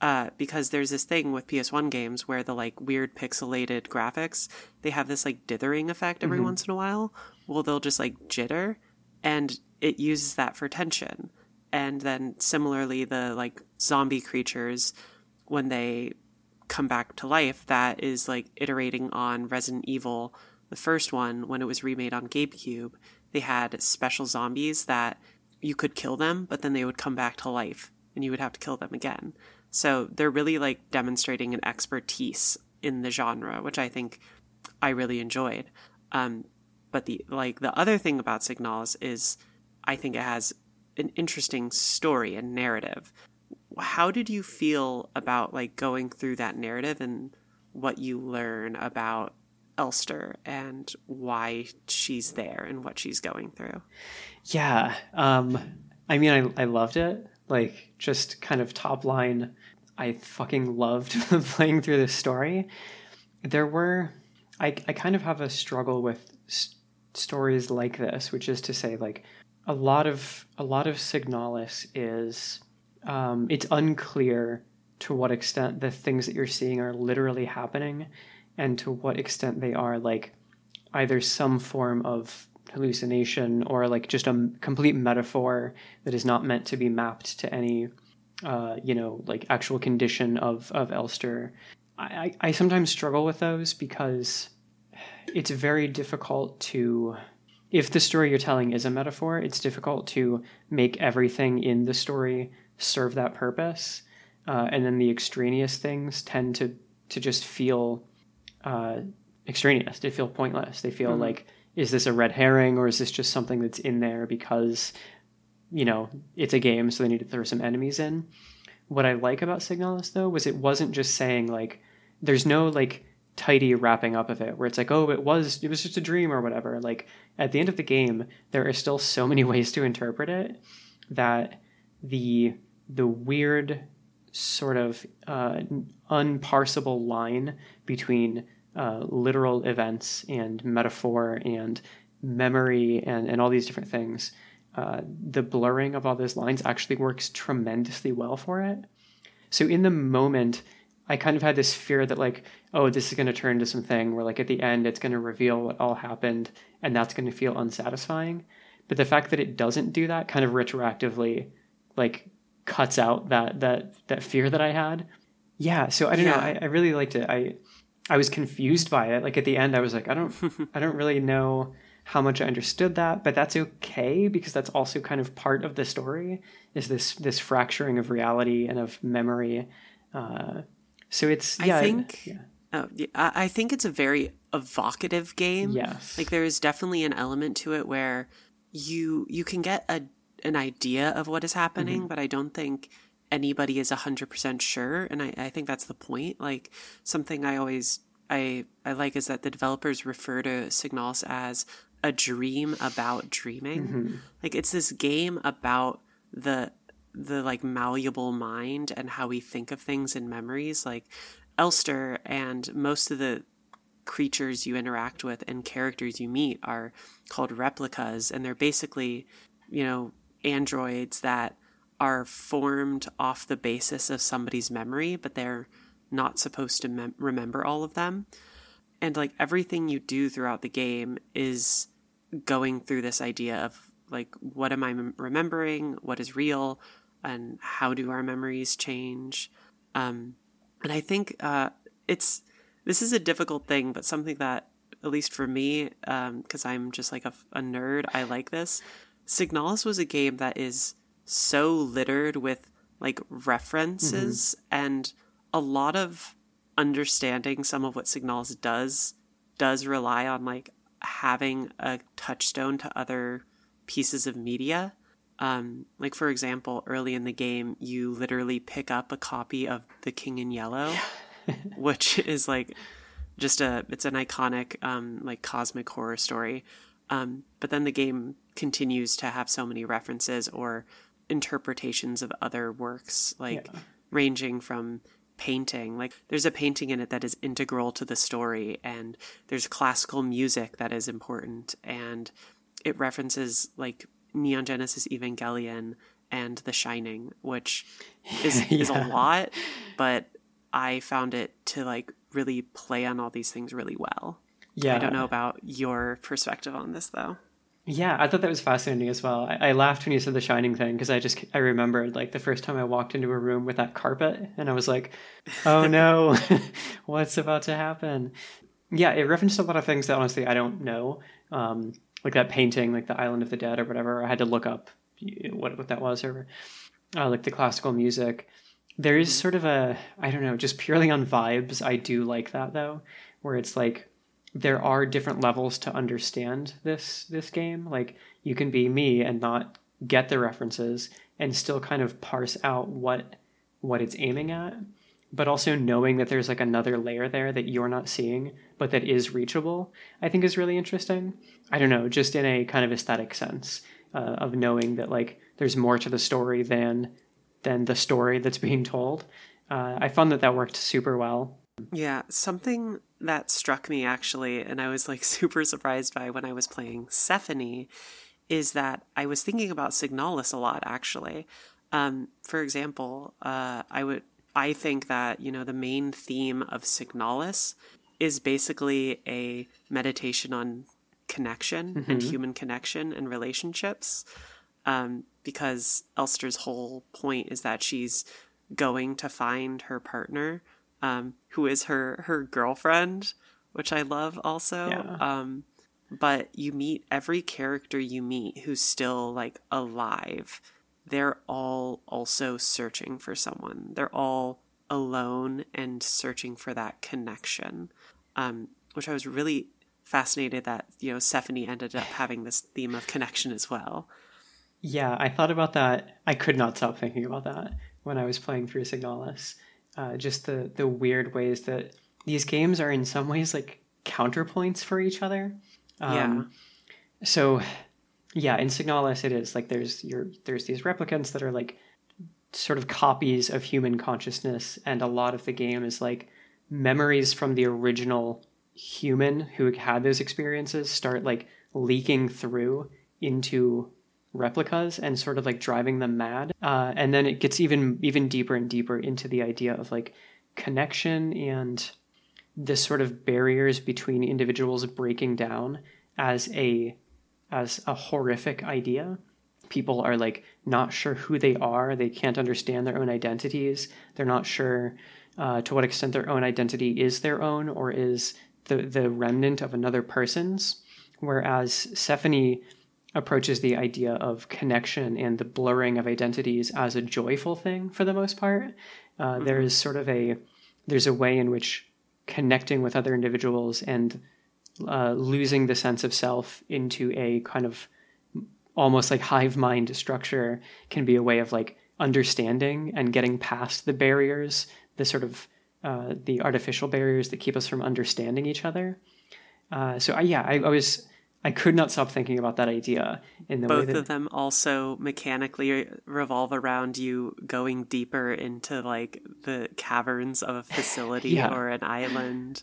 Uh, because there's this thing with PS1 games where the like weird pixelated graphics, they have this like dithering effect every mm-hmm. once in a while. Well, they'll just like jitter, and it uses that for tension. And then similarly, the like zombie creatures, when they come back to life, that is like iterating on Resident Evil, the first one, when it was remade on GameCube. They had special zombies that you could kill them, but then they would come back to life and you would have to kill them again. So they're really like demonstrating an expertise in the genre, which I think I really enjoyed. Um, but the like the other thing about Signalis is I think it has an interesting story and narrative. How did you feel about like going through that narrative and what you learn about Elster and why she's there and what she's going through? Yeah. Um, I mean, I, I loved it. Like, just kind of top line, I fucking loved playing through this story. There were, I, I kind of have a struggle with stories like this, which is to say, like, a lot of a lot of Signalis is um, it's unclear to what extent the things that you're seeing are literally happening, and to what extent they are like either some form of hallucination or like just a complete metaphor that is not meant to be mapped to any uh, you know like actual condition of of Elster. I, I sometimes struggle with those because it's very difficult to if the story you're telling is a metaphor, it's difficult to make everything in the story serve that purpose. Uh, and then the extraneous things tend to to just feel uh, extraneous. They feel pointless. They feel mm-hmm. like, is this a red herring or is this just something that's in there because, you know, it's a game, so they need to throw some enemies in. What I like about Signalis though was it wasn't just saying like, there's no like tidy wrapping up of it where it's like oh it was it was just a dream or whatever. Like at the end of the game there are still so many ways to interpret it that the the weird sort of uh, unparsable line between uh, literal events and metaphor and memory and, and all these different things uh, the blurring of all those lines actually works tremendously well for it. So in the moment I kind of had this fear that like, oh, this is going to turn into something where like at the end it's going to reveal what all happened, and that's going to feel unsatisfying. But the fact that it doesn't do that kind of retroactively, like, cuts out that that that fear that I had. Yeah. So I don't yeah. know. I, I really liked it. I I was confused by it. Like at the end, I was like, I don't I don't really know how much I understood that, but that's okay because that's also kind of part of the story. Is this this fracturing of reality and of memory. Uh, so it's yeah. I think yeah. Oh, I think it's a very evocative game. Yes. Like there is definitely an element to it where you you can get a an idea of what is happening, mm-hmm. but I don't think anybody is 100% sure and I, I think that's the point like something i always i i like is that the developers refer to Signalis as a dream about dreaming mm-hmm. like it's this game about the the like malleable mind and how we think of things and memories like elster and most of the creatures you interact with and characters you meet are called replicas and they're basically you know androids that are formed off the basis of somebody's memory but they're not supposed to mem- remember all of them. And like everything you do throughout the game is going through this idea of like what am i remembering? What is real and how do our memories change. Um, and I think uh, it's this is a difficult thing, but something that at least for me, because um, I'm just like a, a nerd, I like this. Signalis was a game that is so littered with like references mm-hmm. and a lot of understanding some of what Signalis does does rely on like having a touchstone to other pieces of media um, like for example, early in the game, you literally pick up a copy of The King in Yellow, which is like just a it's an iconic um, like cosmic horror story. Um, but then the game continues to have so many references or interpretations of other works, like yeah. ranging from painting. Like there's a painting in it that is integral to the story, and there's classical music that is important, and it references like Neon Genesis Evangelion and The Shining, which is yeah. is a lot, but I found it to like really play on all these things really well. Yeah. I don't know about your perspective on this though. Yeah, I thought that was fascinating as well. I, I laughed when you said the Shining thing because I just I remembered like the first time I walked into a room with that carpet and I was like, "Oh no, what's about to happen?" Yeah, it referenced a lot of things that honestly I don't know. Um, like that painting, like the Island of the Dead or whatever. I had to look up what what that was or uh, like the classical music. There is sort of a I don't know, just purely on vibes. I do like that though, where it's like there are different levels to understand this this game. Like you can be me and not get the references and still kind of parse out what what it's aiming at but also knowing that there's like another layer there that you're not seeing but that is reachable i think is really interesting. I don't know just in a kind of aesthetic sense uh, of knowing that like there's more to the story than than the story that's being told. Uh, i found that that worked super well. Yeah something that struck me actually and i was like super surprised by when i was playing Sephonie is that i was thinking about signalis a lot actually. Um, for example uh, i would I think that, you know, the main theme of Signalis is basically a meditation on connection mm-hmm. and human connection and relationships. Um, because Elster's whole point is that she's going to find her partner, um, who is her her girlfriend, which I love also. Yeah. Um, but you meet every character you meet who's still like alive they're all also searching for someone. They're all alone and searching for that connection, um, which I was really fascinated that you know Sephonie ended up having this theme of connection as well. Yeah, I thought about that. I could not stop thinking about that when I was playing through Signalis. Uh, just the the weird ways that these games are in some ways like counterpoints for each other. Um, yeah. So yeah, in Signalis it is like there's your there's these replicants that are like sort of copies of human consciousness, and a lot of the game is like memories from the original human who had those experiences start like leaking through into replicas and sort of like driving them mad. Uh, and then it gets even even deeper and deeper into the idea of like connection and this sort of barriers between individuals breaking down as a as a horrific idea. People are like not sure who they are. They can't understand their own identities. They're not sure uh, to what extent their own identity is their own or is the the remnant of another person's. Whereas Sephonie approaches the idea of connection and the blurring of identities as a joyful thing for the most part. Uh, mm-hmm. There is sort of a there's a way in which connecting with other individuals and uh, losing the sense of self into a kind of almost like hive mind structure can be a way of like understanding and getting past the barriers, the sort of uh, the artificial barriers that keep us from understanding each other. Uh, so I, yeah, I, I, was I could not stop thinking about that idea in the both that... of them also mechanically revolve around you going deeper into like the caverns of a facility yeah. or an island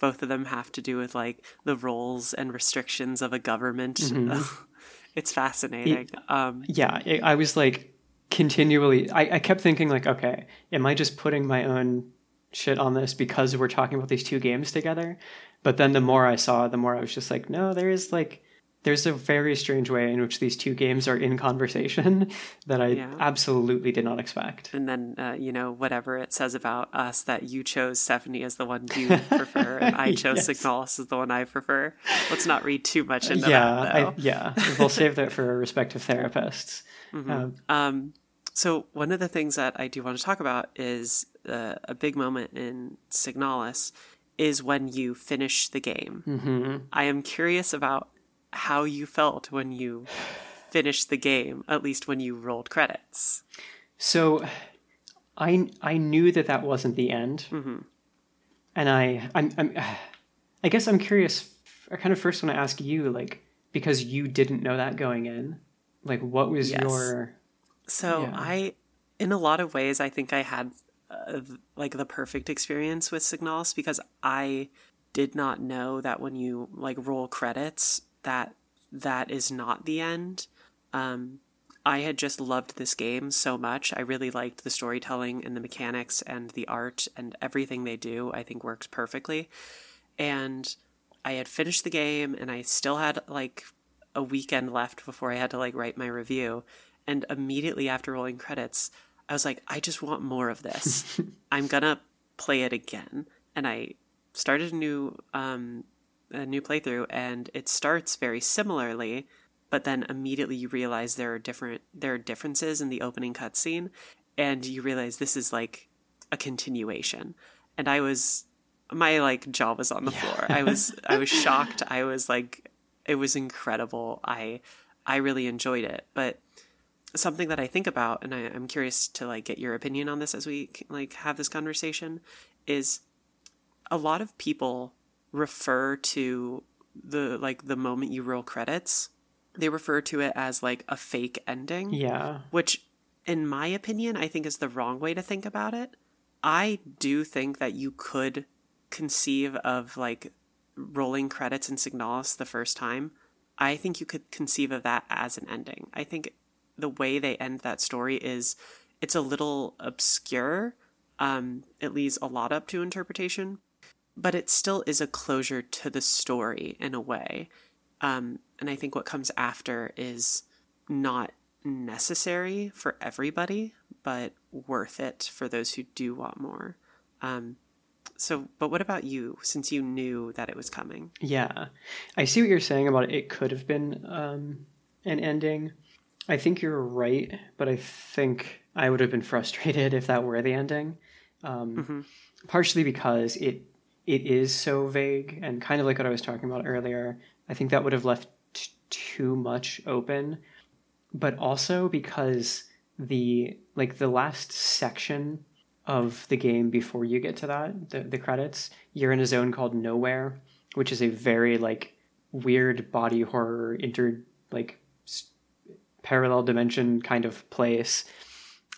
both of them have to do with like the roles and restrictions of a government. Mm-hmm. it's fascinating. It, um, yeah, it, I was like continually. I, I kept thinking like, okay, am I just putting my own shit on this because we're talking about these two games together? But then the more I saw, the more I was just like, no, there is like there's a very strange way in which these two games are in conversation that I yeah. absolutely did not expect. And then, uh, you know, whatever it says about us that you chose Sephonie as the one you prefer, and I chose yes. Signalis as the one I prefer. Let's not read too much into yeah, that. Though. I, yeah, we'll save that for our respective therapists. Mm-hmm. Um, um, so one of the things that I do want to talk about is uh, a big moment in Signalis is when you finish the game. Mm-hmm. I am curious about how you felt when you finished the game, at least when you rolled credits. So, I I knew that that wasn't the end, mm-hmm. and I I'm, I'm I guess I'm curious. I kind of first want to ask you, like, because you didn't know that going in, like, what was yes. your? So yeah. I, in a lot of ways, I think I had uh, like the perfect experience with Signalis because I did not know that when you like roll credits, that that is not the end. Um, I had just loved this game so much. I really liked the storytelling and the mechanics and the art and everything they do. I think works perfectly. And I had finished the game and I still had like a weekend left before I had to like write my review. And immediately after rolling credits, I was like, I just want more of this. I'm gonna play it again. And I started a new um, a new playthrough and it starts very similarly but then immediately you realize there are different there are differences in the opening cutscene and you realize this is like a continuation and i was my like jaw was on the yeah. floor. I was I was shocked. I was like it was incredible. I I really enjoyed it. But something that I think about, and I, am curious to like get your opinion on this as we like have this conversation, is a lot of people refer to the like the moment you roll credits. They refer to it as like a fake ending. Yeah. Which, in my opinion, I think is the wrong way to think about it. I do think that you could conceive of like rolling credits in Signalis the first time, I think you could conceive of that as an ending. I think the way they end that story is it's a little obscure. Um, it leaves a lot up to interpretation, but it still is a closure to the story in a way. Um, and I think what comes after is not necessary for everybody, but worth it for those who do want more. Um, so, but what about you, since you knew that it was coming? Yeah, I see what you're saying about it. It could have been um, an ending. I think you're right, but I think I would have been frustrated if that were the ending. Um, mm-hmm. Partially because it it is so vague and kind of like what I was talking about earlier. I think that would have left t- too much open, but also because the like the last section of the game before you get to that, the, the credits, you're in a zone called Nowhere, which is a very like weird body horror inter like parallel dimension kind of place.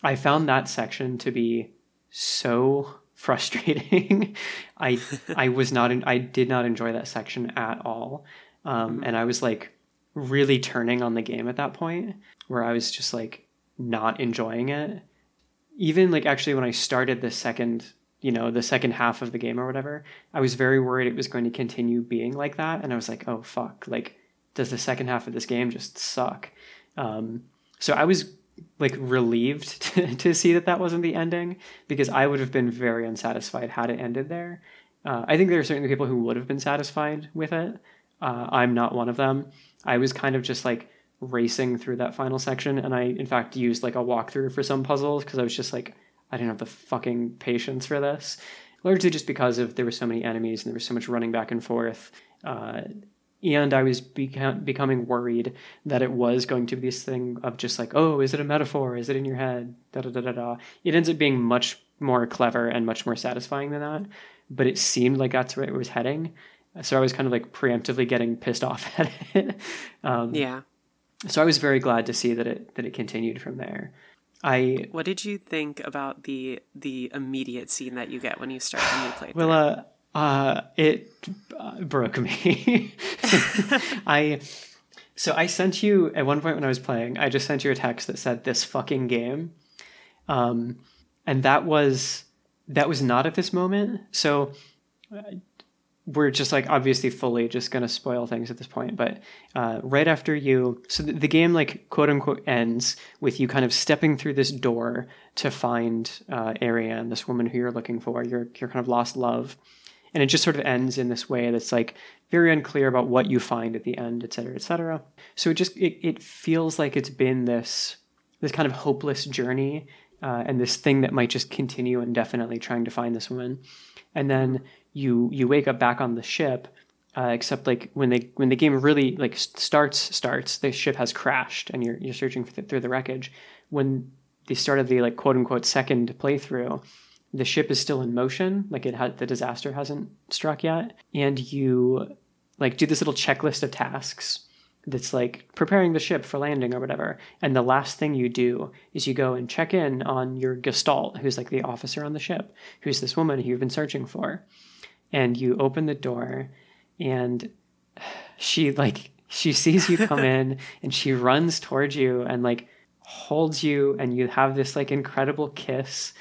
I found that section to be so frustrating. I I was not in, I did not enjoy that section at all, um, mm-hmm. and I was like really turning on the game at that point, where I was just like not enjoying it even like actually when I started the second, you know, the second half of the game or whatever, I was very worried it was going to continue being like that, and I was like, oh fuck, like does the second half of this game just suck? Um, so I was like relieved to, to, see that that wasn't the ending because I would have been very unsatisfied had it ended there. Uh, I think there are certainly people who would have been satisfied with it. Uh, I'm not one of them. I was kind of just like racing through that final section and i in fact used like a walkthrough for some puzzles because i was just like i didn't have the fucking patience for this largely just because of there were so many enemies and there was so much running back and forth uh, and i was beca- becoming worried that it was going to be this thing of just like oh is it a metaphor? Is it in your head? Da da da da da. It ends up being much more clever and much more satisfying than that but it seemed like that's where it was heading. So i was kind of like preemptively getting pissed off at it. Um, yeah. so I was very glad to see that it that it continued from there. I what did you think about the the immediate scene that you get when you start the new playthrough? Well, uh, uh, it uh, broke me. I so I sent you at one point when I was playing. I just sent you a text that said this fucking game, um, and that was that was not at this moment. So we're just like obviously fully just to spoil things at this point but uh, right after you so the, the, game like quote unquote ends with you kind of stepping through this door to find uh, Ariane, this woman who you're looking for your, your kind of lost love and it just sort of ends in this way that's like very unclear about what you find at the end et cetera et cetera. So it just it, it feels like it's been this this kind of hopeless journey uh, and this thing that might just continue indefinitely trying to find this woman. And then you you wake up back on the ship uh, except like when they when the game really like starts starts the ship has crashed and you're you're searching the, through the wreckage. When the start of the like quote unquote second playthrough the ship is still in motion like it had the disaster hasn't struck yet and you like do this little checklist of tasks that's like preparing the ship for landing or whatever. And the last thing you do is you go and check in on your Gestalt, who's like the officer on the ship, who's this woman who you've been searching for. And you open the door and she like she sees you come in and she runs towards you and like holds you and you have this like incredible kiss.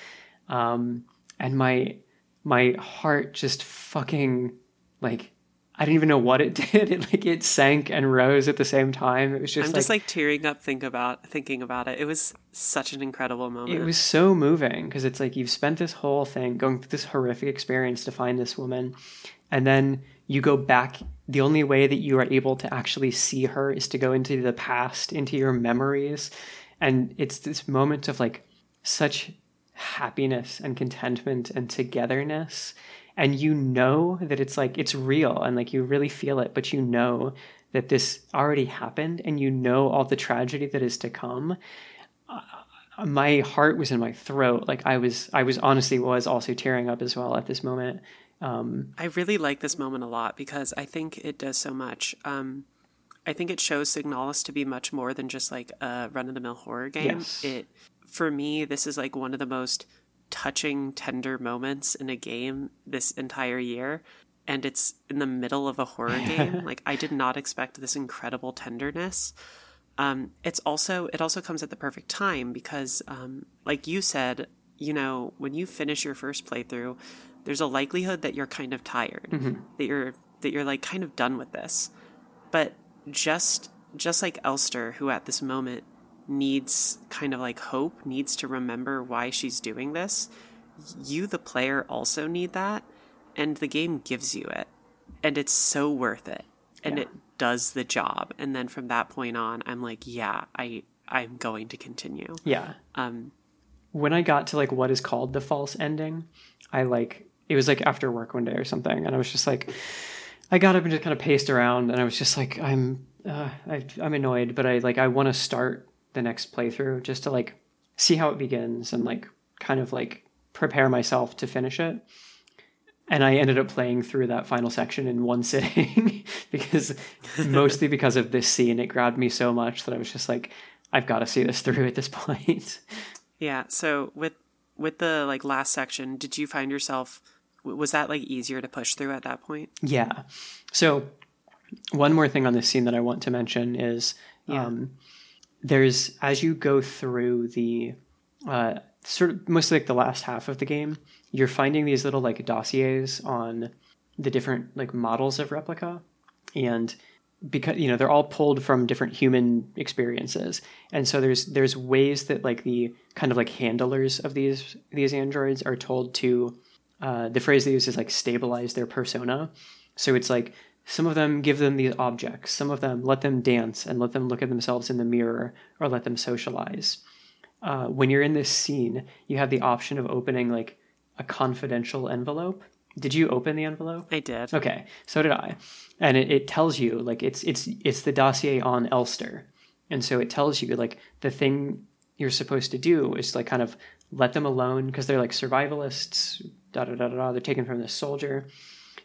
Um and my my heart just fucking like I didn't even know what it did. It like it sank and rose at the same time. It was just I'm like, just like tearing up think about thinking about it. It was such an incredible moment. It was so moving because it's like you've spent this whole thing going through this horrific experience to find this woman and then you go back the only way that you are able to actually see her is to go into the past, into your memories. And it's this moment of like such happiness and contentment and togetherness. And you know that it's like it's real and like you really feel it but you know that this already happened and you know all the tragedy that is to come. Uh, my heart was in my throat. Like i was i was honestly was also tearing up as well at this moment. Um, i really like this moment a lot because i think it does so much. Um, i think it shows signalis to be much more than just like a run-of-the-mill horror game. Yes. it for me this is like one of the most touching tender moments in a game this entire year. And it's in the middle of a horror game. Like i did not expect this incredible tenderness. Um, it's also it also comes at the perfect time because um, like you said you know when you finish your first playthrough there's a likelihood that you're kind of tired that you're that you're like kind of done with this. But just just like elster who at this moment needs kind of like hope needs to remember why she's doing this. You the player also need that and the game gives you it and it's so worth it and Yeah. it does the job. And then from that point on i'm like yeah i i'm going to continue. Yeah. Um when I got to like what is called the false ending, I like it was like after work one day or something, and I was just like, I got up and just kind of paced around, and I was just like, I'm uh, I, I'm annoyed, but I like I want to start the next playthrough just to like see how it begins and like kind of like prepare myself to finish it. And I ended up playing through that final section in one sitting because mostly because of this scene, it grabbed me so much that I was just like, I've got to see this through at this point. yeah so with with the like last section did you find yourself was that like easier to push through at that point Yeah. So one more thing on this scene that I want to mention is Yeah. um, there's as you go through the uh, sort of mostly like the last half of the game, you're finding these little like dossiers on the different like models of replica, and because you know they're all pulled from different human experiences, and so there's there's ways that like the kind of like handlers of these these androids are told to uh, the phrase they use is like stabilize their persona. So it's like some of them give them these objects, some of them let them dance and let them look at themselves in the mirror or let them socialize. Uh, when you're in this scene, you have the option of opening like a confidential envelope. Did you open the envelope? i did Okay, so did I, and it, it tells you like it's it's it's the dossier on Elster, and so it tells you like the thing you're supposed to do is like kind of let them alone because they're like survivalists. Da da da da da. They're taken from this soldier,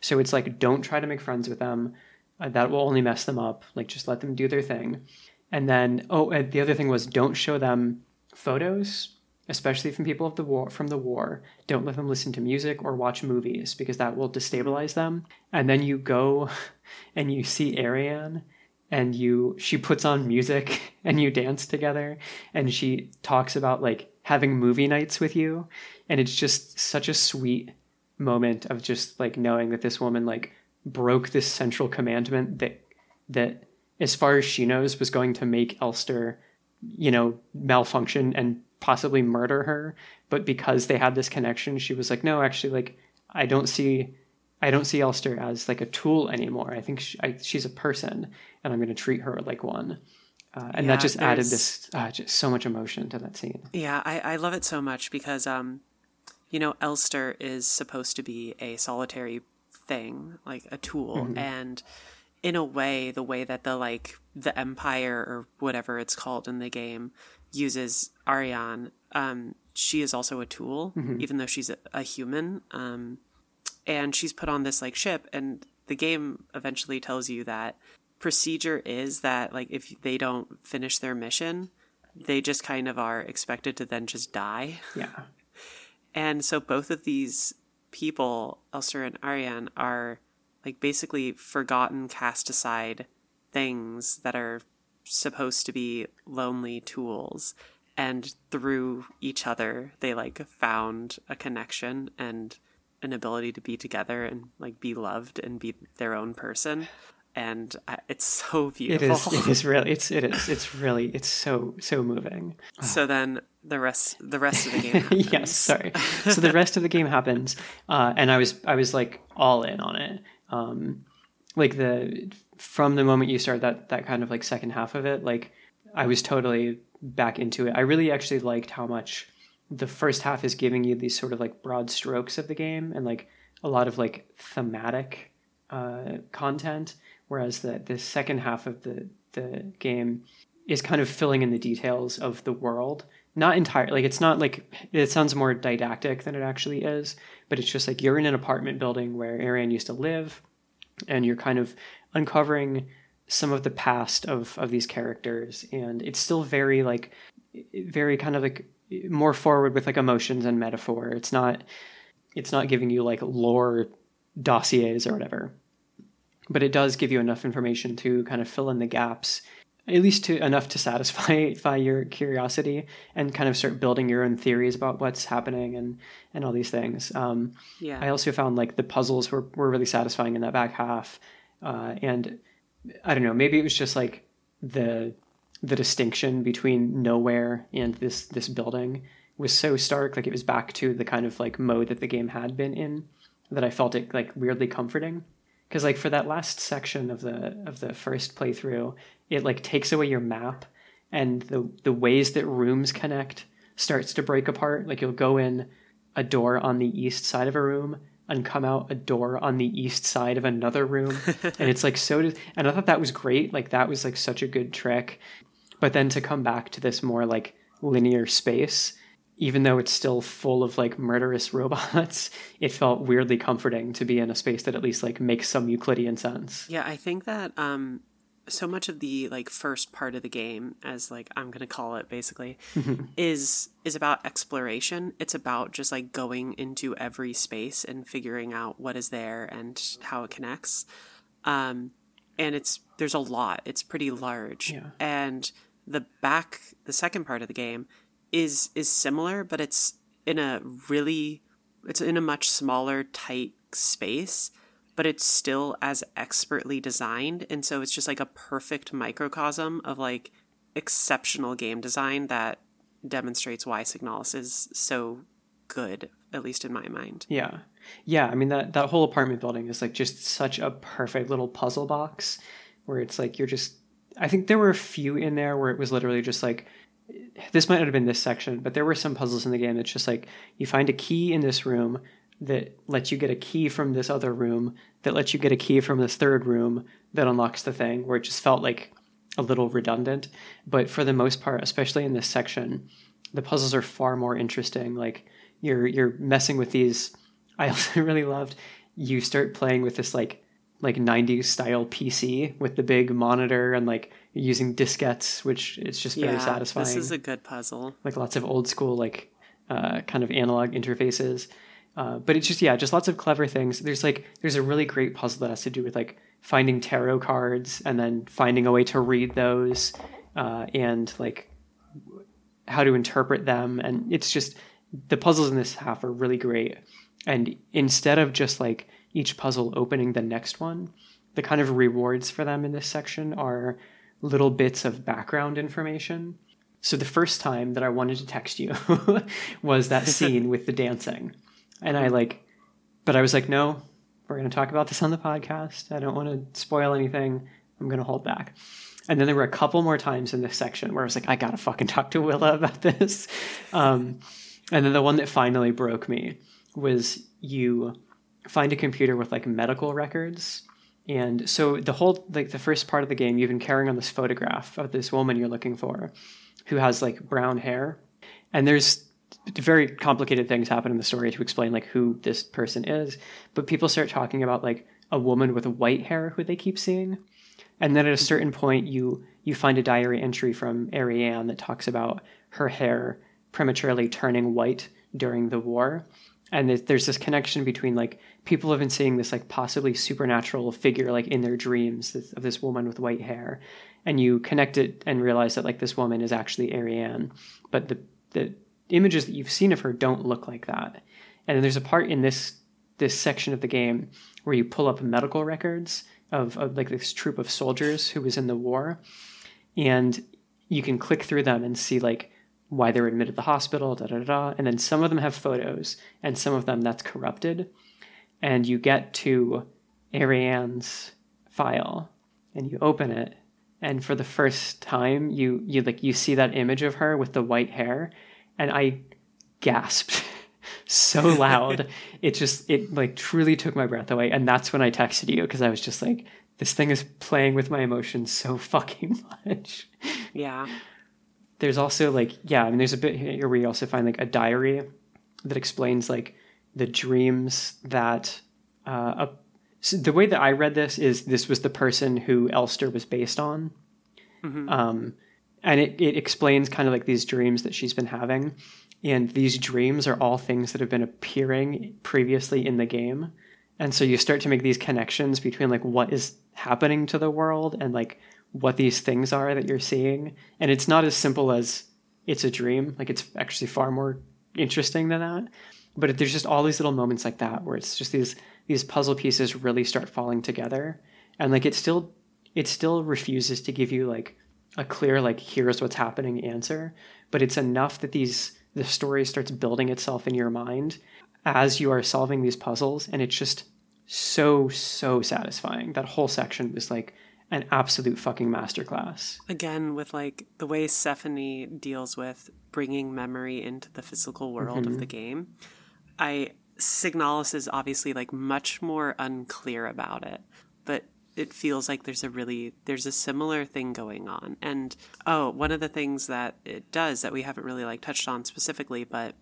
so it's like don't try to make friends with them. Uh, that will only mess them up. Like just let them do their thing, and then oh, and the other thing was don't show them photos especially from people of the war from the war don't let them listen to music or watch movies because that will destabilize them and then you go and you see ariane and you she puts on music and you dance together and she talks about like having movie nights with you and it's just such a sweet moment of just like knowing that this woman like broke this central commandment that that as far as she knows was going to make elster you know, malfunction and possibly murder her. But because they had this connection, she was like, no, actually, like, I don't see, I don't see Elster as like a tool anymore. I think she, I, she's a person, and I'm going to treat her like one. Uh, and Yeah, that just added this, uh, just so much emotion to that scene. Yeah, I, I love it so much because, um, you know, Elster is supposed to be a solitary thing, like a tool, and in a way, the way that the like the Empire or whatever it's called in the game uses Ariane, um, she is also a tool, even though she's a, a human, um, and she's put on this like ship, and the game eventually tells you that procedure is that like if they don't finish their mission they just kind of are expected to then just die. Yeah. And so both of these people, Elster and Ariane, are like basically forgotten, cast aside things that are supposed to be lonely tools. And through each other, they like found a connection and an ability to be together and like be loved and be their own person. And uh, it's so beautiful. is. It is really. It's. It is. It's really. It's so so moving. So then the rest the rest of the game yes. Sorry. So the rest of the game happens, uh, and I was I was like all in on it. Um, like the from the moment you start that that kind of like second half of it, like I was totally back into it. I really actually liked how much the first half is giving you these sort of like broad strokes of the game and like a lot of like thematic uh, content, whereas the the second half of the the game is kind of filling in the details of the world. Not entirely, like it's not like it sounds more didactic than it actually is, but it's just like you're in an apartment building where Ariane used to live, and you're kind of uncovering some of the past of of these characters, and it's still very like very kind of like more forward with like emotions and metaphor. It's not it's not giving you like lore dossiers or whatever. But it does give you enough information to kind of fill in the gaps, at least to enough to satisfy your curiosity and kind of start building your own theories about what's happening and and all these things. Um, Yeah. I also found like the puzzles were, were really satisfying in that back half. Uh, and I don't know, maybe it was just like the the distinction between nowhere and this this building was so stark, like it was back to the kind of like mode that the game had been in, that I felt it like weirdly comforting. Because like for that last section of the of the first playthrough, it like takes away your map and the the ways that rooms connect starts to break apart. Like you'll go in a door on the east side of a room and come out a door on the east side of another room. And it's like so and i thought that was great. Like that was like such a good trick. But then to come back to this more like linear space even though it's still full of like murderous robots it felt weirdly comforting to be in a space that at least like makes some euclidean sense Yeah, I think that um, so much of the like first part of the game, as like I'm gonna call it, basically, is is about exploration. It's about just like going into every space and figuring out what is there and how it connects. Um, and it's there's a lot. It's pretty large, Yeah. and the back, the second part of the game, is is similar, but it's in a really, it's in a much smaller, tight space but it's still as expertly designed and so it's just like a perfect microcosm of like exceptional game design that demonstrates why Signalis is so good at least in my mind Yeah. Yeah, I mean that that whole apartment building is like just such a perfect little puzzle box where it's like you're just I think there were a few in there where it was literally just like this might not have been this section, but there were some puzzles in the game that's just like you find a key in this room that lets you get a key from this other room that lets you get a key from this third room that unlocks the thing where it just felt like a little redundant. But for the most part especially in this section the puzzles are far more interesting. Like you're you're messing with these i also really loved you start playing with this like like 90s style pc with the big monitor and like using diskettes which is just very satisfying this is a good puzzle. Like lots of old school like uh, kind of analog interfaces. Uh, but it's just yeah just lots of clever things. There's like there's a really great puzzle that has to do with like finding tarot cards and then finding a way to read those uh, and like how to interpret them. And it's just the puzzles in this half are really great. And instead of just like each puzzle opening the next one the kind of rewards for them in this section are little bits of background information so the first time that I wanted to text you was that scene with the dancing. And I like but I was like, no, we're gonna talk about this on the podcast. I don't want to spoil anything. I'm gonna hold back. And then there were a couple more times in this section where I was like, I gotta fucking talk to Willa about this. Um, and then the one that finally broke me was you find a computer with like medical records. And so the whole like the first part of the game, you've been carrying on this photograph of this woman you're looking for who has like brown hair. And there's very complicated things happen in the story to explain like who this person is. But people start talking about like a woman with white hair who they keep seeing. And then at a certain point you you find a diary entry from Ariane that talks about her hair prematurely turning white during the war. And there's- this connection between like people have been seeing this like possibly supernatural figure like in their dreams of this woman with white hair. And you connect it and realize that like this woman is actually Ariane, but the the images that you've seen of her don't look like that. And then there's a part in this this section of the game where you pull up medical records of, of like this troop of soldiers who was in the war, and you can click through them and see like why they were admitted to the hospital, da da da. da. And then some of them have photos, and some of them that's corrupted. And you get to Ariane's file, and you open it, and for the first time you you like you see that image of her with the white hair and i gasped so loud. it just it like truly took my breath away. And that's when I texted you because I was just like, this thing is playing with my emotions so fucking much. Yeah. There's also like yeah, I mean there's a bit here where you also find like a diary that explains like the dreams that uh, a, so the way that I read this is this was the person who Elster was based on. Mm-hmm. Um, and it, it explains kind of like these dreams that she's been having. And these dreams are all things that have been appearing previously in the game. And so you start to make these connections between like what is happening to the world and like what these things are that you're seeing. And it's not as simple as it's a dream. Like it's actually far more interesting than that. But there's just all these little moments like that where it's just these these puzzle pieces really start falling together. And like it still it still refuses to give you like a clear like here's what's happening answer, but it's enough that these the story starts building itself in your mind as you are solving these puzzles and it's just so so satisfying that whole section was like an absolute fucking masterclass again with like the way Sephonie deals with bringing memory into the physical world mm-hmm. of the game i signalis is obviously like much more unclear about it but it feels like there's a really there's a similar thing going on and oh one of the things that it does that we haven't really like touched on specifically but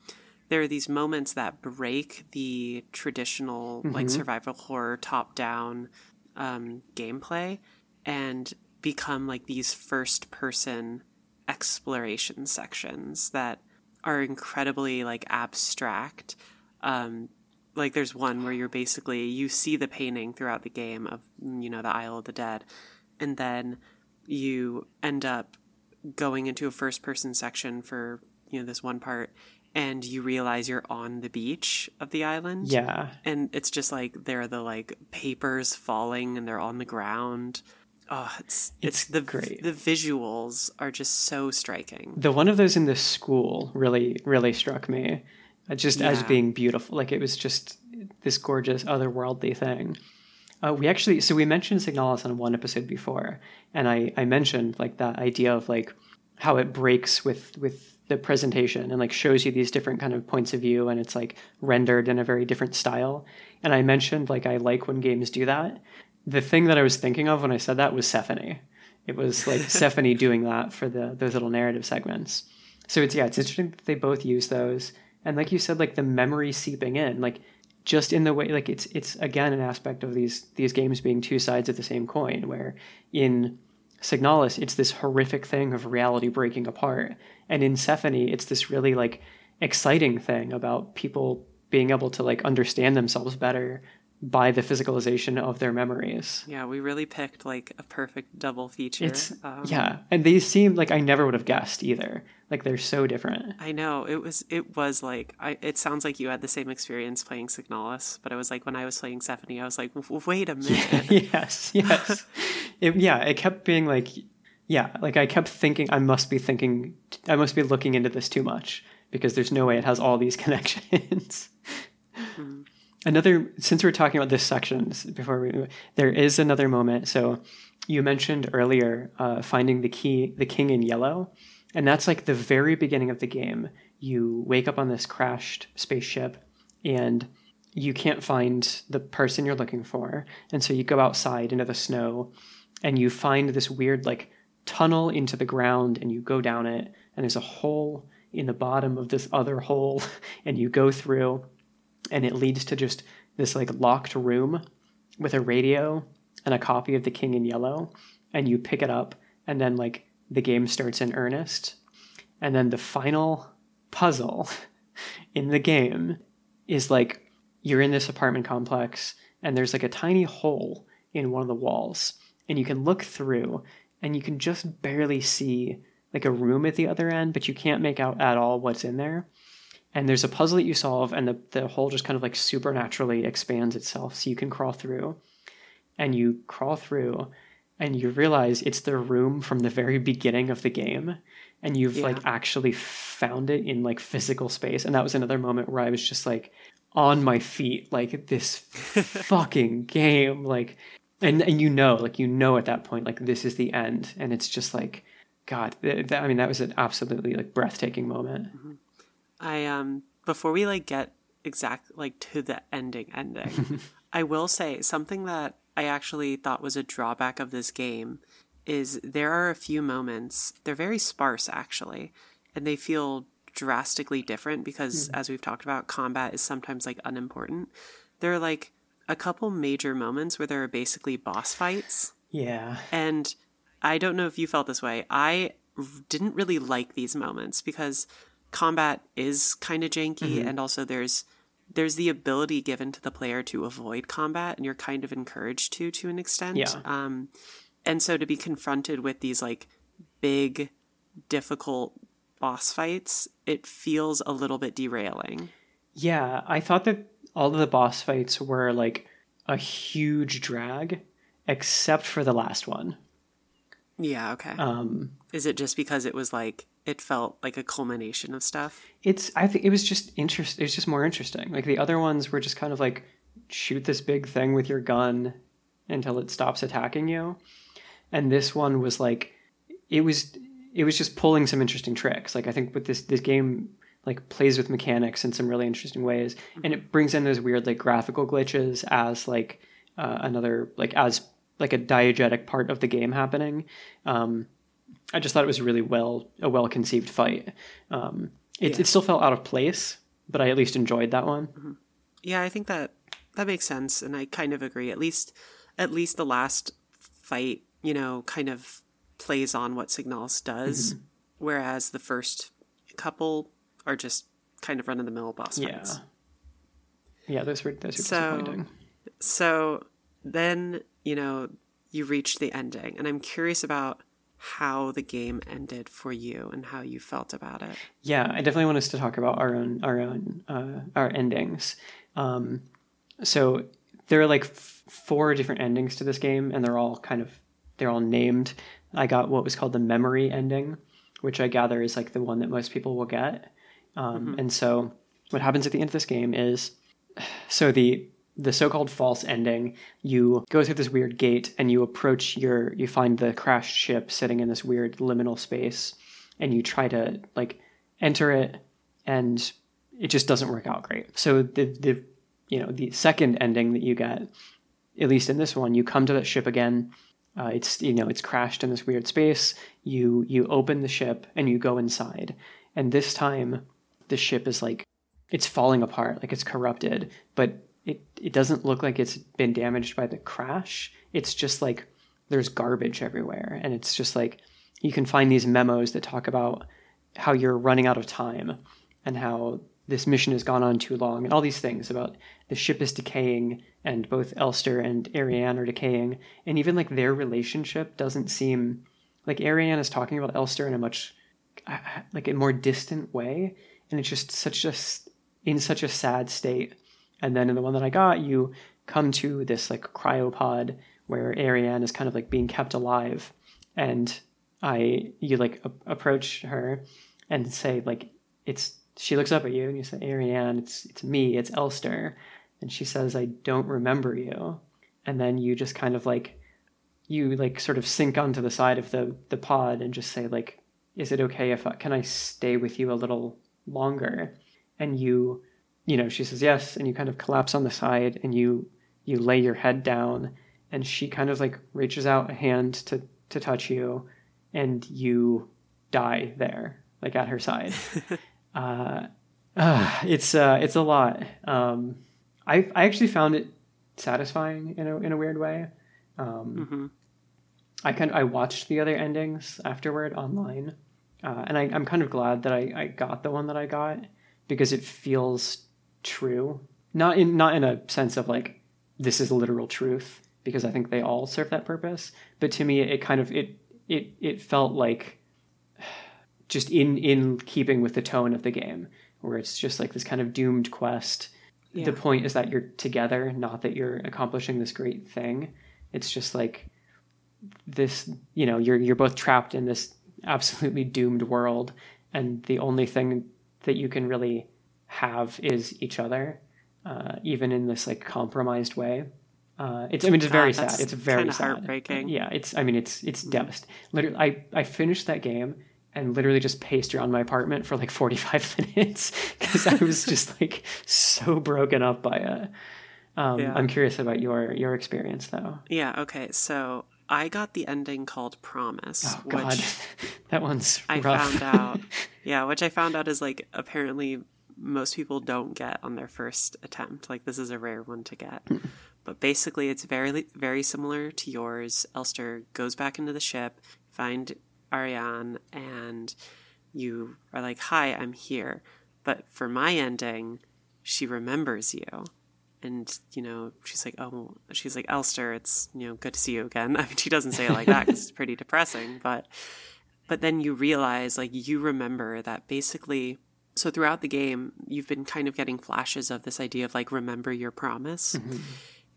there are these moments that break the traditional mm-hmm. like survival horror top down um, gameplay and become like these first person exploration sections that are incredibly like abstract um, like there's one where you're basically you see the painting throughout the game of you know the Isle of the Dead, and then you end up going into a first person section for you know this one part and you realize you're on the beach of the island. Yeah. And it's just like there are the like papers falling and they're on the ground. Oh, it's it's, it's the great. The visuals are just so striking. The one of those in the school really really struck me. Uh, just yeah. as being beautiful. Like it was just this gorgeous otherworldly thing. Uh, we actually, so we mentioned Signalis on one episode before, and I, I mentioned like that idea of like how it breaks with with the presentation and like shows you these different kind of points of view, and it's like rendered in a very different style. And I mentioned like I like when games do that. The thing that I was thinking of when I said that was Sephonie. It was like Sephonie doing that for the those little narrative segments. So it's yeah, it's interesting that they both use those and like you said like the memory seeping in like just in the way like it's it's again an aspect of these these games being two sides of the same coin where in Signalis it's this horrific thing of reality breaking apart and in Sephonie it's this really like exciting thing about people being able to like understand themselves better by the physicalization of their memories. Yeah, we really picked like a perfect double feature. It's, um, yeah, and they seem like I never would have guessed either. Like they're so different. I know it was. It was like I. It sounds like you had the same experience playing Signalis, but it was like when I was playing Sephonie, I was like, wait a minute. yes, yes. it, yeah, it kept being like, yeah, like I kept thinking I must be thinking, I must be looking into this too much because there's no way it has all these connections. mm another since we're talking about this section before we there is another moment. So you mentioned earlier uh, finding the key the king in yellow and that's like the very beginning of the game. You wake up on this crashed spaceship and you can't find the person you're looking for and so you go outside into the snow and you find this weird like tunnel into the ground and you go down it and there's a hole in the bottom of this other hole and you go through and it leads to just this like locked room with a radio and a copy of The King in Yellow, and you pick it up, and then like the game starts in earnest, and then the final puzzle in the game is like you're in this apartment complex, and there's like a tiny hole in one of the walls, and you can look through, and you can just barely see like a room at the other end, but you can't make out at all what's in there and there's a puzzle that you solve and the, the hole just kind of like supernaturally expands itself so you can crawl through and you crawl through and you realize it's the room from the very beginning of the game and you've yeah. like actually found it in like physical space and that was another moment where i was just like on my feet like this fucking game like and and you know like you know at that point like this is the end and it's just like god i mean that was an absolutely like breathtaking moment mm-hmm. I um before we like get exact like to the ending ending, I will say something that I actually thought was a drawback of this game is there are a few moments, they're very sparse actually, and they feel drastically different because, mm. as we've talked about, combat is sometimes like unimportant. There are like a couple major moments where there are basically boss fights. Yeah. And I don't know if you felt this way. I didn't really like these moments because combat is kind of janky mm-hmm. and also there's there's the ability given to the player to avoid combat and you're kind of encouraged to to an extent. Yeah. Um and so to be confronted with these like big difficult boss fights, it feels a little bit derailing. Yeah, I thought that all of the boss fights were like a huge drag, except for the last one. Yeah, okay. Um, Is it just because it was like it felt like a culmination of stuff? It's I think it was just interest. It was just more interesting. Like the other ones were just kind of like shoot this big thing with your gun until it stops attacking you, and this one was like it was it was just pulling some interesting tricks. Like I think with this this game like plays with mechanics in some really interesting ways, and it brings in those weird like graphical glitches as like uh, another like as like a diegetic part of the game happening. Um, I just thought it was really well a well conceived fight. Um, it, yeah. it still felt out of place, but I at least enjoyed that one. Mm-hmm. Yeah, I think that that makes sense, and I kind of agree. At least, at least the last fight, you know, kind of plays on what Signalis does, mm-hmm. whereas the first couple are just kind of run of the mill boss fights. Yeah, yeah, those were those were so, disappointing. So then you know you reach the ending, and I'm curious about how the game ended for you and how you felt about it. Yeah, I definitely want us to talk about our own our own uh, our endings. Um, so there are like f- four different endings to this game, and they're all kind of they're all named. I got what was called the memory ending, which I gather is like the one that most people will get. Um, mm-hmm. And so what happens at the end of this game is so the the so-called false ending. You go through this weird gate and you approach your you find the crashed ship sitting in this weird liminal space and you try to like enter it and it just doesn't work out great. So the the you know the second ending that you get at least in this one you come to that ship again. Uh, it's you know it's crashed in this weird space. You you open the ship and you go inside. And this time the ship is like it's falling apart, like it's corrupted, but it it doesn't look like it's been damaged by the crash. It's just like there's garbage everywhere. And it's just like you can find these memos that talk about how you're running out of time and how this mission has gone on too long and all these things about the ship is decaying and both Elster and Ariane are decaying. And even like their relationship doesn't seem like Ariane is talking about Elster in a much uh, like a more distant way. And it's just such a in such a sad state and then in the one that i got you come to this like cryopod where ariane is kind of like being kept alive. And i you like a- approach her and say like it's she looks up at you and you say ariane it's it's me it's elster. And she says i don't remember you. And then you just kind of like you like sort of sink onto the side of the the pod and just say like is it okay if I, can I stay with you a little longer? And you, you know, she says yes, and you kind of collapse on the side and you you lay your head down, and she kind of like reaches out a hand to to touch you, and you die there, like at her side. uh, uh, it's uh, it's a lot. Um, I I actually found it satisfying in a in a weird way. Um, mm-hmm. I kind of, I watched the other endings afterward online, uh, and I, am kind of glad that I, I got the one that I got because it feels true. Not in not in a sense of like this is literal truth because I think they all serve that purpose. But to me, it kind of it it it felt like just in in keeping with the tone of the game, where it's just like this kind of doomed quest. Yeah. The point is that you're together, not that you're accomplishing this great thing. It's just like this, you know, you're you're both trapped in this absolutely doomed world, and the only thing that you can really have is each other, uh, even in this like compromised way. Uh, it's I mean it's very sad. It's very sad. Heartbreaking. Yeah, it's I mean it's it's mm-hmm. devastating. Literally, I I finished that game and literally just paced around my apartment for like 45 minutes because I was just like so broken up by it. Um, Yeah. I'm curious about your your experience though. Yeah, okay. So I got the ending called Promise, Oh God, which that one's I found out. Yeah, which I found out is like apparently most people don't get on their first attempt. Like this is a rare one to get. Hmm. But basically it's very very similar to yours. Elster goes back into the ship, find Ariane and you are like, "Hi, I'm here." But for my ending, she remembers you. And, you know, she's like, oh, she's like, Elster, it's, you know, good to see you again. I mean, she doesn't say it like that because it's pretty depressing, but but then you realize like you remember that basically so throughout the game you've been kind of getting flashes of this idea of like remember your promise.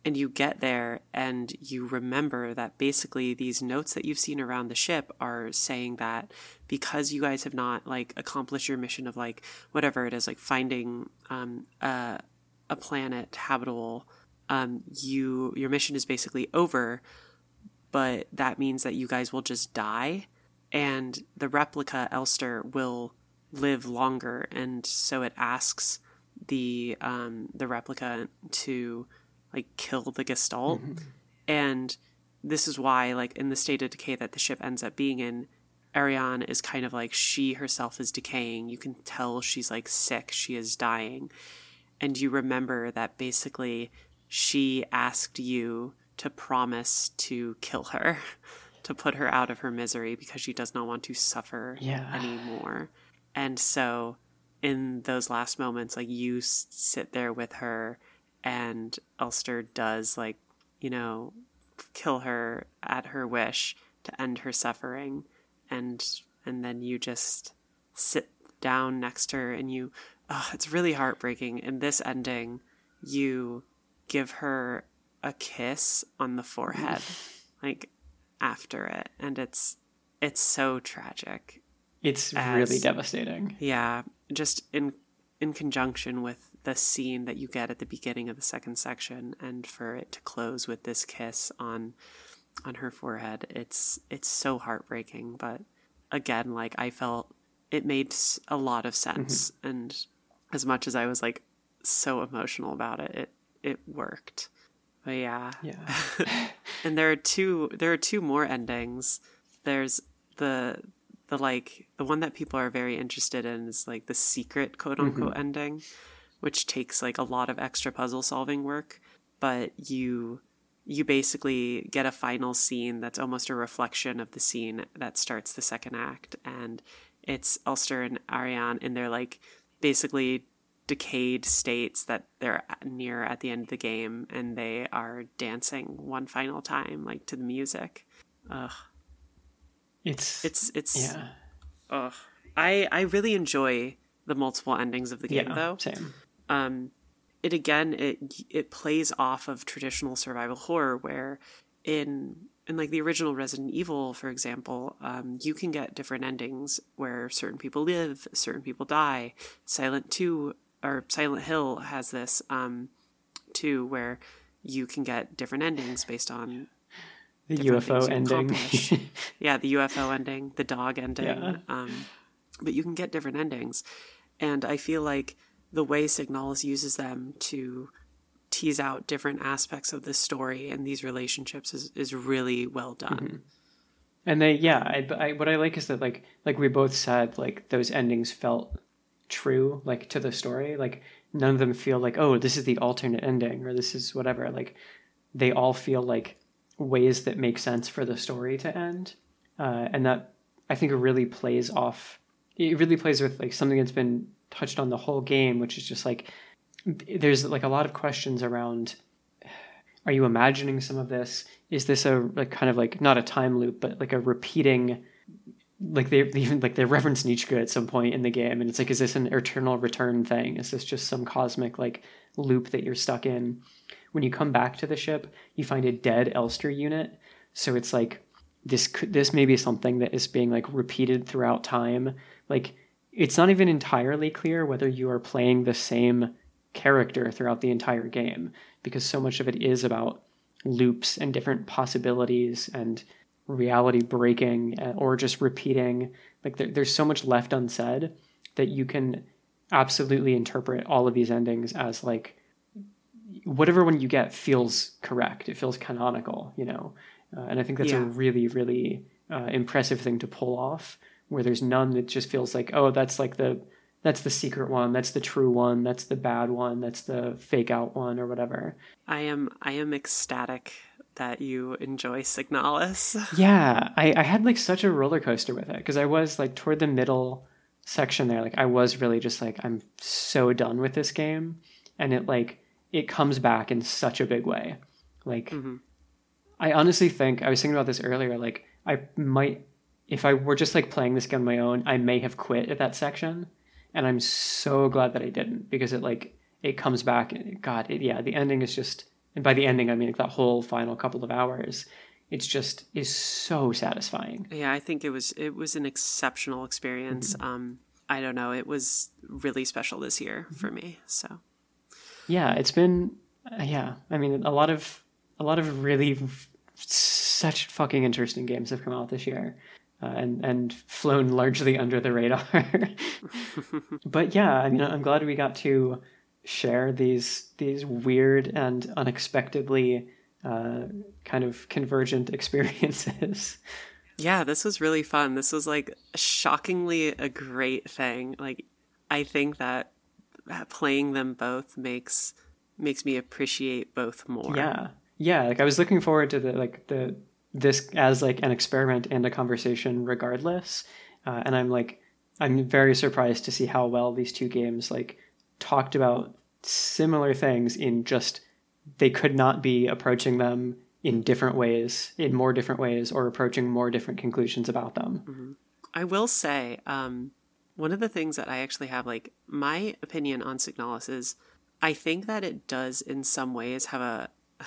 And you get there and you remember that basically these notes that you've seen around the ship are saying that because you guys have not like accomplished your mission of like whatever it is like finding um, a, a planet habitable um, you your mission is basically over but that means that you guys will just die. And the replica Elster will live longer and so it asks the um the replica to like kill the gestalt. And this is why like in the state of decay that the ship ends up being in Ariane is kind of like she herself is decaying. You can tell she's like sick. She is dying. And you remember that basically she asked you to promise to kill her to put her out of her misery because she does not want to suffer Yeah. anymore and so in those last moments like you s- sit there with her and Elster does like you know kill her at her wish to end her suffering. And and then you just sit down next to her and you oh, it's really heartbreaking. In this ending you give her a kiss on the forehead like after it. And it's it's so tragic It's as- really devastating. yeah, just in in conjunction with the scene that you get at the beginning of the second section, and for it to close with this kiss on on her forehead, it's it's so heartbreaking. But again, like I felt it made a lot of sense, mm-hmm. and as much as I was like so emotional about it, it it worked. But yeah, Yeah. and there are two there are two more endings there's the the like the one that people are very interested in is like the secret quote unquote mm-hmm. ending which takes like a lot of extra puzzle solving work. But you you basically get a final scene that's almost a reflection of the scene that starts the second act. And it's Elster and Ariane in their like basically decayed states that they're near at the end of the game and they are dancing one final time like to the music. Ugh It's it's it's yeah. ugh i i really enjoy the multiple endings of the game Yeah. though Same. um it again it it plays off of traditional survival horror where in in like the original resident evil for example um, you can get different endings where certain people live certain people die silent 2 or silent hill has this um too where you can get different endings based on The UFO ending. yeah, the UFO ending, the dog ending. Yeah. Um, but you can get different endings. And I feel like the way Signalis uses them to tease out different aspects of the story and these relationships is, is really well done. And they, yeah, I, I, what I like is that like, like we both said, like those endings felt true, like to the story. Like none of them feel like, oh, this is the alternate ending or this is whatever. Like they all feel like ways that make sense for the story to end, uh, and that I think really plays off. It really plays with like something that's been touched on the whole game, which is just like there's like a lot of questions around are you imagining some of this? Is this a like kind of like not a time loop but like a repeating like they even like they reference Nietzsche at some point in the game and it's like is this an eternal return thing? Is this just some cosmic like loop that you're stuck in when you come back to the ship you find a dead Elster unit so it's like this this may be something that is being like repeated throughout time like it's not even entirely clear whether you are playing the same character throughout the entire game because so much of it is about loops and different possibilities and reality breaking uh, or just repeating. Like there, there's so much left unsaid that you can absolutely interpret all of these endings as like whatever one you get feels correct. It feels canonical, you know. Uh, and I think that's Yeah. a really, really uh, impressive thing to pull off. Where there's none that just feels like, oh, that's like the that's the secret one, that's the true one, that's the bad one, that's the fake out one, or whatever. I am I am ecstatic that you enjoy Signalis. Yeah, I, I had like such a roller coaster with it because I was like toward the middle section there, like I was really just like I'm so done with this game, and it like it comes back in such a big way. Like Mhm. I honestly think I was thinking about this earlier. Like I might, if I were just like playing this game on my own, I may have quit at that section, and I'm so glad that I didn't because it like it comes back. God, it, yeah, the ending is just, and by the ending I mean like that whole final couple of hours. It's just is so satisfying. Yeah, I think it was it was an exceptional experience. Um I don't know, it was really special this year for me. So Yeah, it's been uh, yeah. I mean, a lot of a lot of really f- such fucking interesting games have come out this year, uh, and and flown largely under the radar. but yeah, I mean, I'm glad we got to share these these weird and unexpectedly uh, kind of convergent experiences. Yeah, this was really fun. This was like shockingly a great thing. Like I think that playing them both makes makes me appreciate both more. Yeah, yeah. Like I was looking forward to the like the this as like an experiment and a conversation, regardless. Uh, and I'm like, I'm very surprised to see how well these two games like talked about similar things in just they could not be approaching them in different ways, in more different ways, or approaching more different conclusions about them. I will say, um, one of the things that I actually have, like, my opinion on Signalis is I think that it does in some ways have a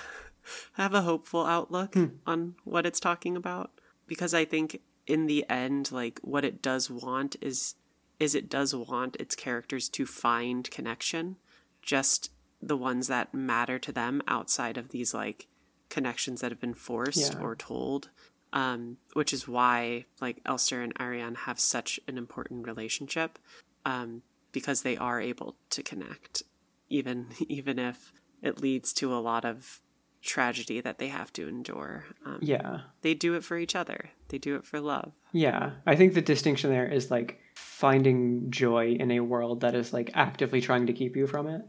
have a hopeful outlook hmm. on what it's talking about. Because I think in the end, like what it does want is is it does want its characters to find connection, just the ones that matter to them outside of these like connections that have been forced Yeah. or told um, which is why like Elster and Ariane have such an important relationship um, because they are able to connect, even even if it leads to a lot of tragedy that they have to endure. Um, Yeah. They do it for each other. They do it for love. Yeah, I think the distinction there is like finding joy in a world that is like actively trying to keep you from it.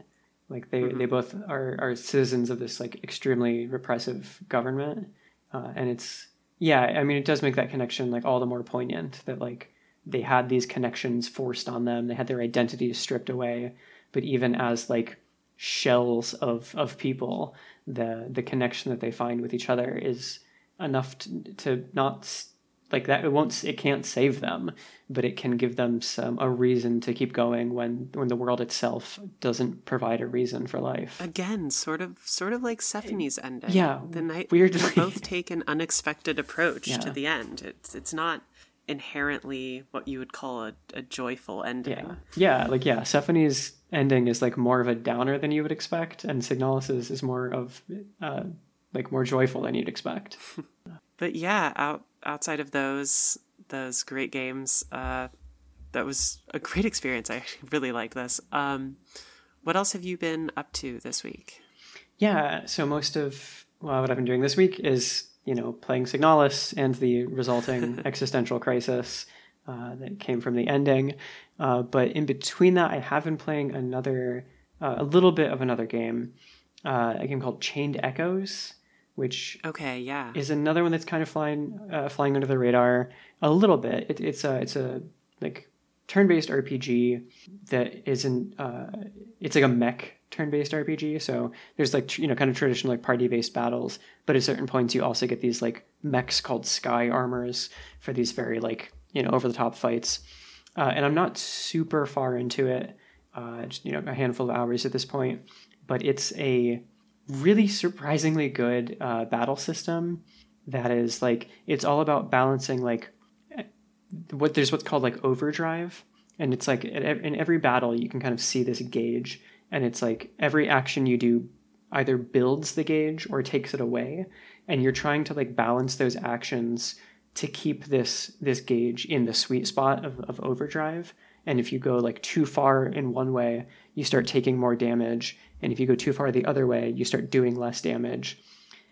Like they, they both are, are citizens of this like extremely repressive government, uh, and it's yeah. I mean, it does make that connection like all the more poignant that like they had these connections forced on them. They had their identities stripped away, but even as like shells of of people, the the connection that they find with each other is enough to, to not like that it won't it can't save them but it can give them some a reason to keep going when when the world itself doesn't provide a reason for life Again, sort of sort of like Sephonie's ending. Yeah, the night weirdly. they both take an unexpected approach Yeah. to the end. It's it's not inherently what you would call a, a joyful ending. yeah yeah like yeah Sephonie's ending is like more of a downer than you would expect and Signalis's is more of uh like more joyful than you'd expect but yeah, out outside of those those great games, uh, that was a great experience. I really liked this. Um, what else have you been up to this week? Yeah, so most of well, what I've been doing this week is, you know, playing Signalis and the resulting existential crisis uh, that came from the ending. Uh, but in between that, I have been playing another, uh, a little bit of another game, uh, a game called Chained Echoes, which Okay, yeah, is another one that's kind of flying uh, flying under the radar a little bit. It, it's a it's a like turn-based RPG that isn't uh, it's like a mech turn-based RPG. So there's like tr- you know kind of traditional like party-based battles, but at certain points you also get these like mechs called sky armors for these very like you know over-the-top fights. Uh, and I'm not super far into it, uh, just you know a handful of hours at this point, but it's a really surprisingly good uh, battle system that is like it's all about balancing like what there's what's called like overdrive and it's like in every battle you can kind of see this gauge and it's like every action you do either builds the gauge or takes it away and you're trying to like balance those actions to keep this this gauge in the sweet spot of, of overdrive. And if you go like too far in one way, you start taking more damage. And if you go too far the other way, you start doing less damage.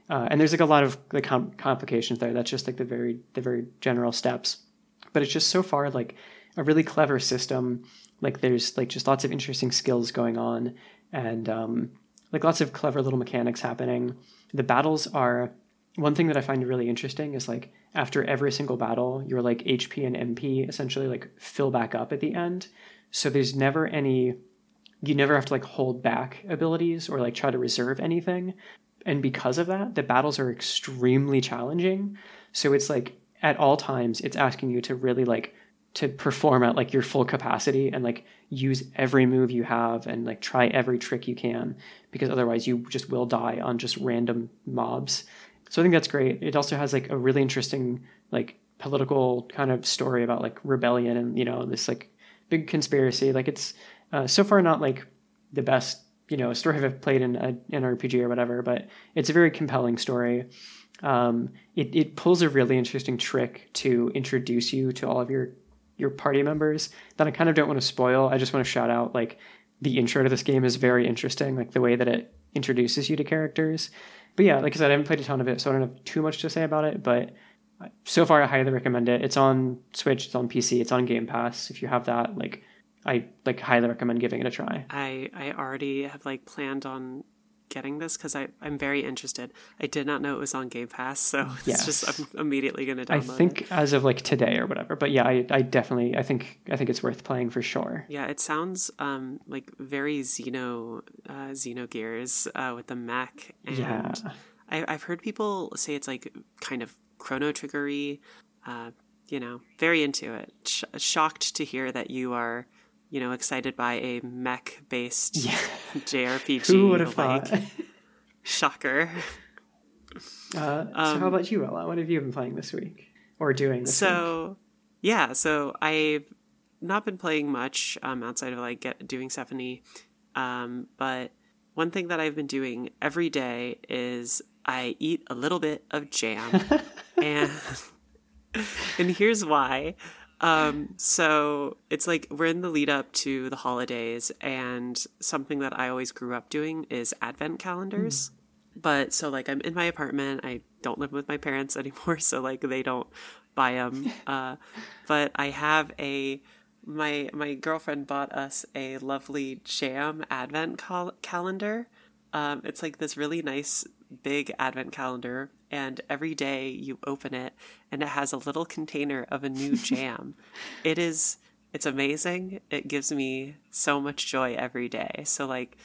Uh, and there's like a lot of like com- complications there. That's just like the very the very general steps. But it's just so far like a really clever system. Like there's like just lots of interesting skills going on, and um, like lots of clever little mechanics happening. The battles are one thing that I find really interesting is like after every single battle, your like HP and MP essentially like fill back up at the end. So there's never any you never have to like hold back abilities or like try to reserve anything. And because of that, the battles are extremely challenging. So it's like at all times it's asking you to really like to perform at like your full capacity and like use every move you have and like try every trick you can because otherwise you just will die on just random mobs. So I think that's great. It also has like a really interesting like political kind of story about like rebellion and you know this like big conspiracy. Like it's uh, so far not like the best you know story I've played in a, an RPG or whatever, but it's a very compelling story. Um, it it pulls a really interesting trick to introduce you to all of your your party members that I kind of don't want to spoil. I just want to shout out like the intro to this game is very interesting, like the way that it introduces you to characters. But yeah, like I said, I haven't played a ton of it, so I don't have too much to say about it. But so far, I highly recommend it. It's on Switch, it's on PC, it's on Game Pass. If you have that, like I like highly recommend giving it a try. I I already have like planned on getting this because I'm very interested. I did not know it was on Game Pass, so yes. just I'm immediately going to download. I think it. as of like today or whatever, but yeah, I, I definitely I think I think it's worth playing for sure. Yeah, it sounds um like very Xeno uh, Xenogears uh, with the mech. And yeah, I, I've heard people say it's like kind of Chrono Triggery. Uh, you know, very into it. Sh- shocked to hear that you are you know, excited by a mech based yeah. JRPG. Who would have like, thought? shocker. Uh, so, um, how about you, Willa? What have you been playing this week or doing this so, week? yeah, so I've not been playing much um, outside of like get, doing Sephonie. Um, but one thing that I've been doing every day is I eat a little bit of jam, and and here's why. Um, so it's like we're in the lead up to the holidays, and something that I always grew up doing is advent calendars. Mm. But so, like, I'm in my apartment. I don't live with my parents anymore, so like they don't buy them. Uh, but I have a my my girlfriend bought us a lovely jam advent cal- calendar. Um, it's like this really nice big advent calendar and every day you open it and it has a little container of a new jam. it is it's amazing. It gives me so much joy every day. So like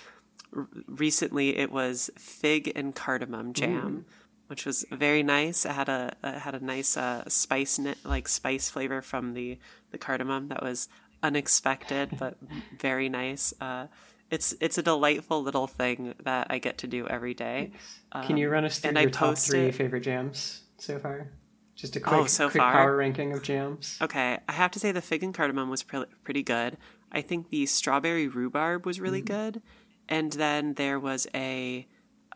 r- recently it was fig and cardamom jam. Mm. Which was very nice. It had a it had a nice uh, spice like spice flavor from the the cardamom that was unexpected but very nice. Uh, it's it's a delightful little thing that I get to do every day. Um, Can you run us through your top three it. favorite jams so far? Just a quick, oh, so quick far? power ranking of jams. Okay, I have to say the fig and cardamom was pre- pretty good. I think the strawberry rhubarb was really mm-hmm. good, and then there was a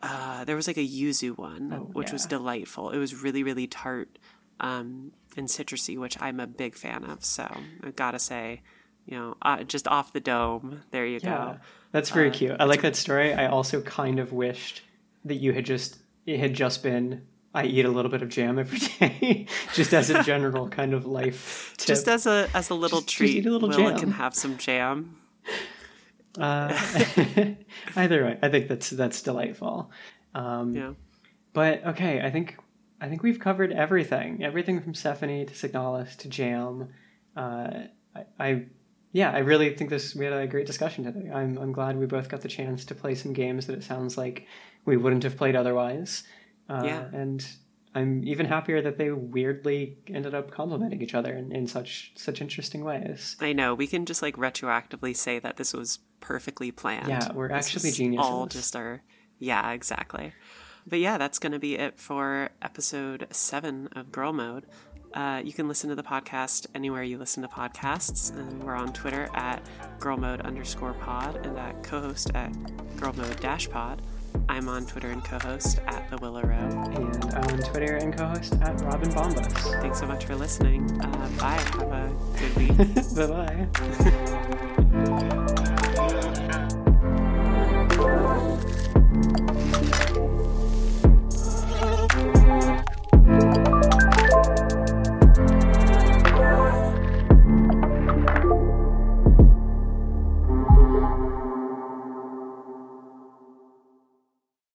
uh, there was like a yuzu one, oh, which yeah. was delightful. It was really really tart um, and citrusy, which I'm a big fan of. So I gotta say, you know, uh, just off the dome. There you yeah. go. That's very uh, cute. I like that story. I also kind of wished that you had just it had just been I eat a little bit of jam every day, just as a general kind of life tip. Just as a as a little just, treat. Just a little Willa jam. can have some jam. Uh, either way, I think that's that's delightful. Um, yeah. But okay, I think I think we've covered everything. Everything from Sephonie to Signalis to Jam. Uh, I, I yeah, I really think this we had a great discussion today. I'm I'm glad we both got the chance to play some games that it sounds like we wouldn't have played otherwise. Uh, yeah, and I'm even happier that they weirdly ended up complementing each other in, in such such interesting ways. I know we can just like retroactively say that this was perfectly planned. Yeah, we're this actually geniuses. All just our yeah, exactly. But yeah, that's going to be it for episode seven of Girl Mode. Uh, you can listen to the podcast anywhere you listen to podcasts. And we're on Twitter at girlmode underscore pod and at co host at girlmode dash pod. I'm on Twitter and co-host at the Willow Row. And I'm on Twitter and co-host at Robin Bombas. Thanks so much for listening. Uh, bye. Have a good week. bye bye.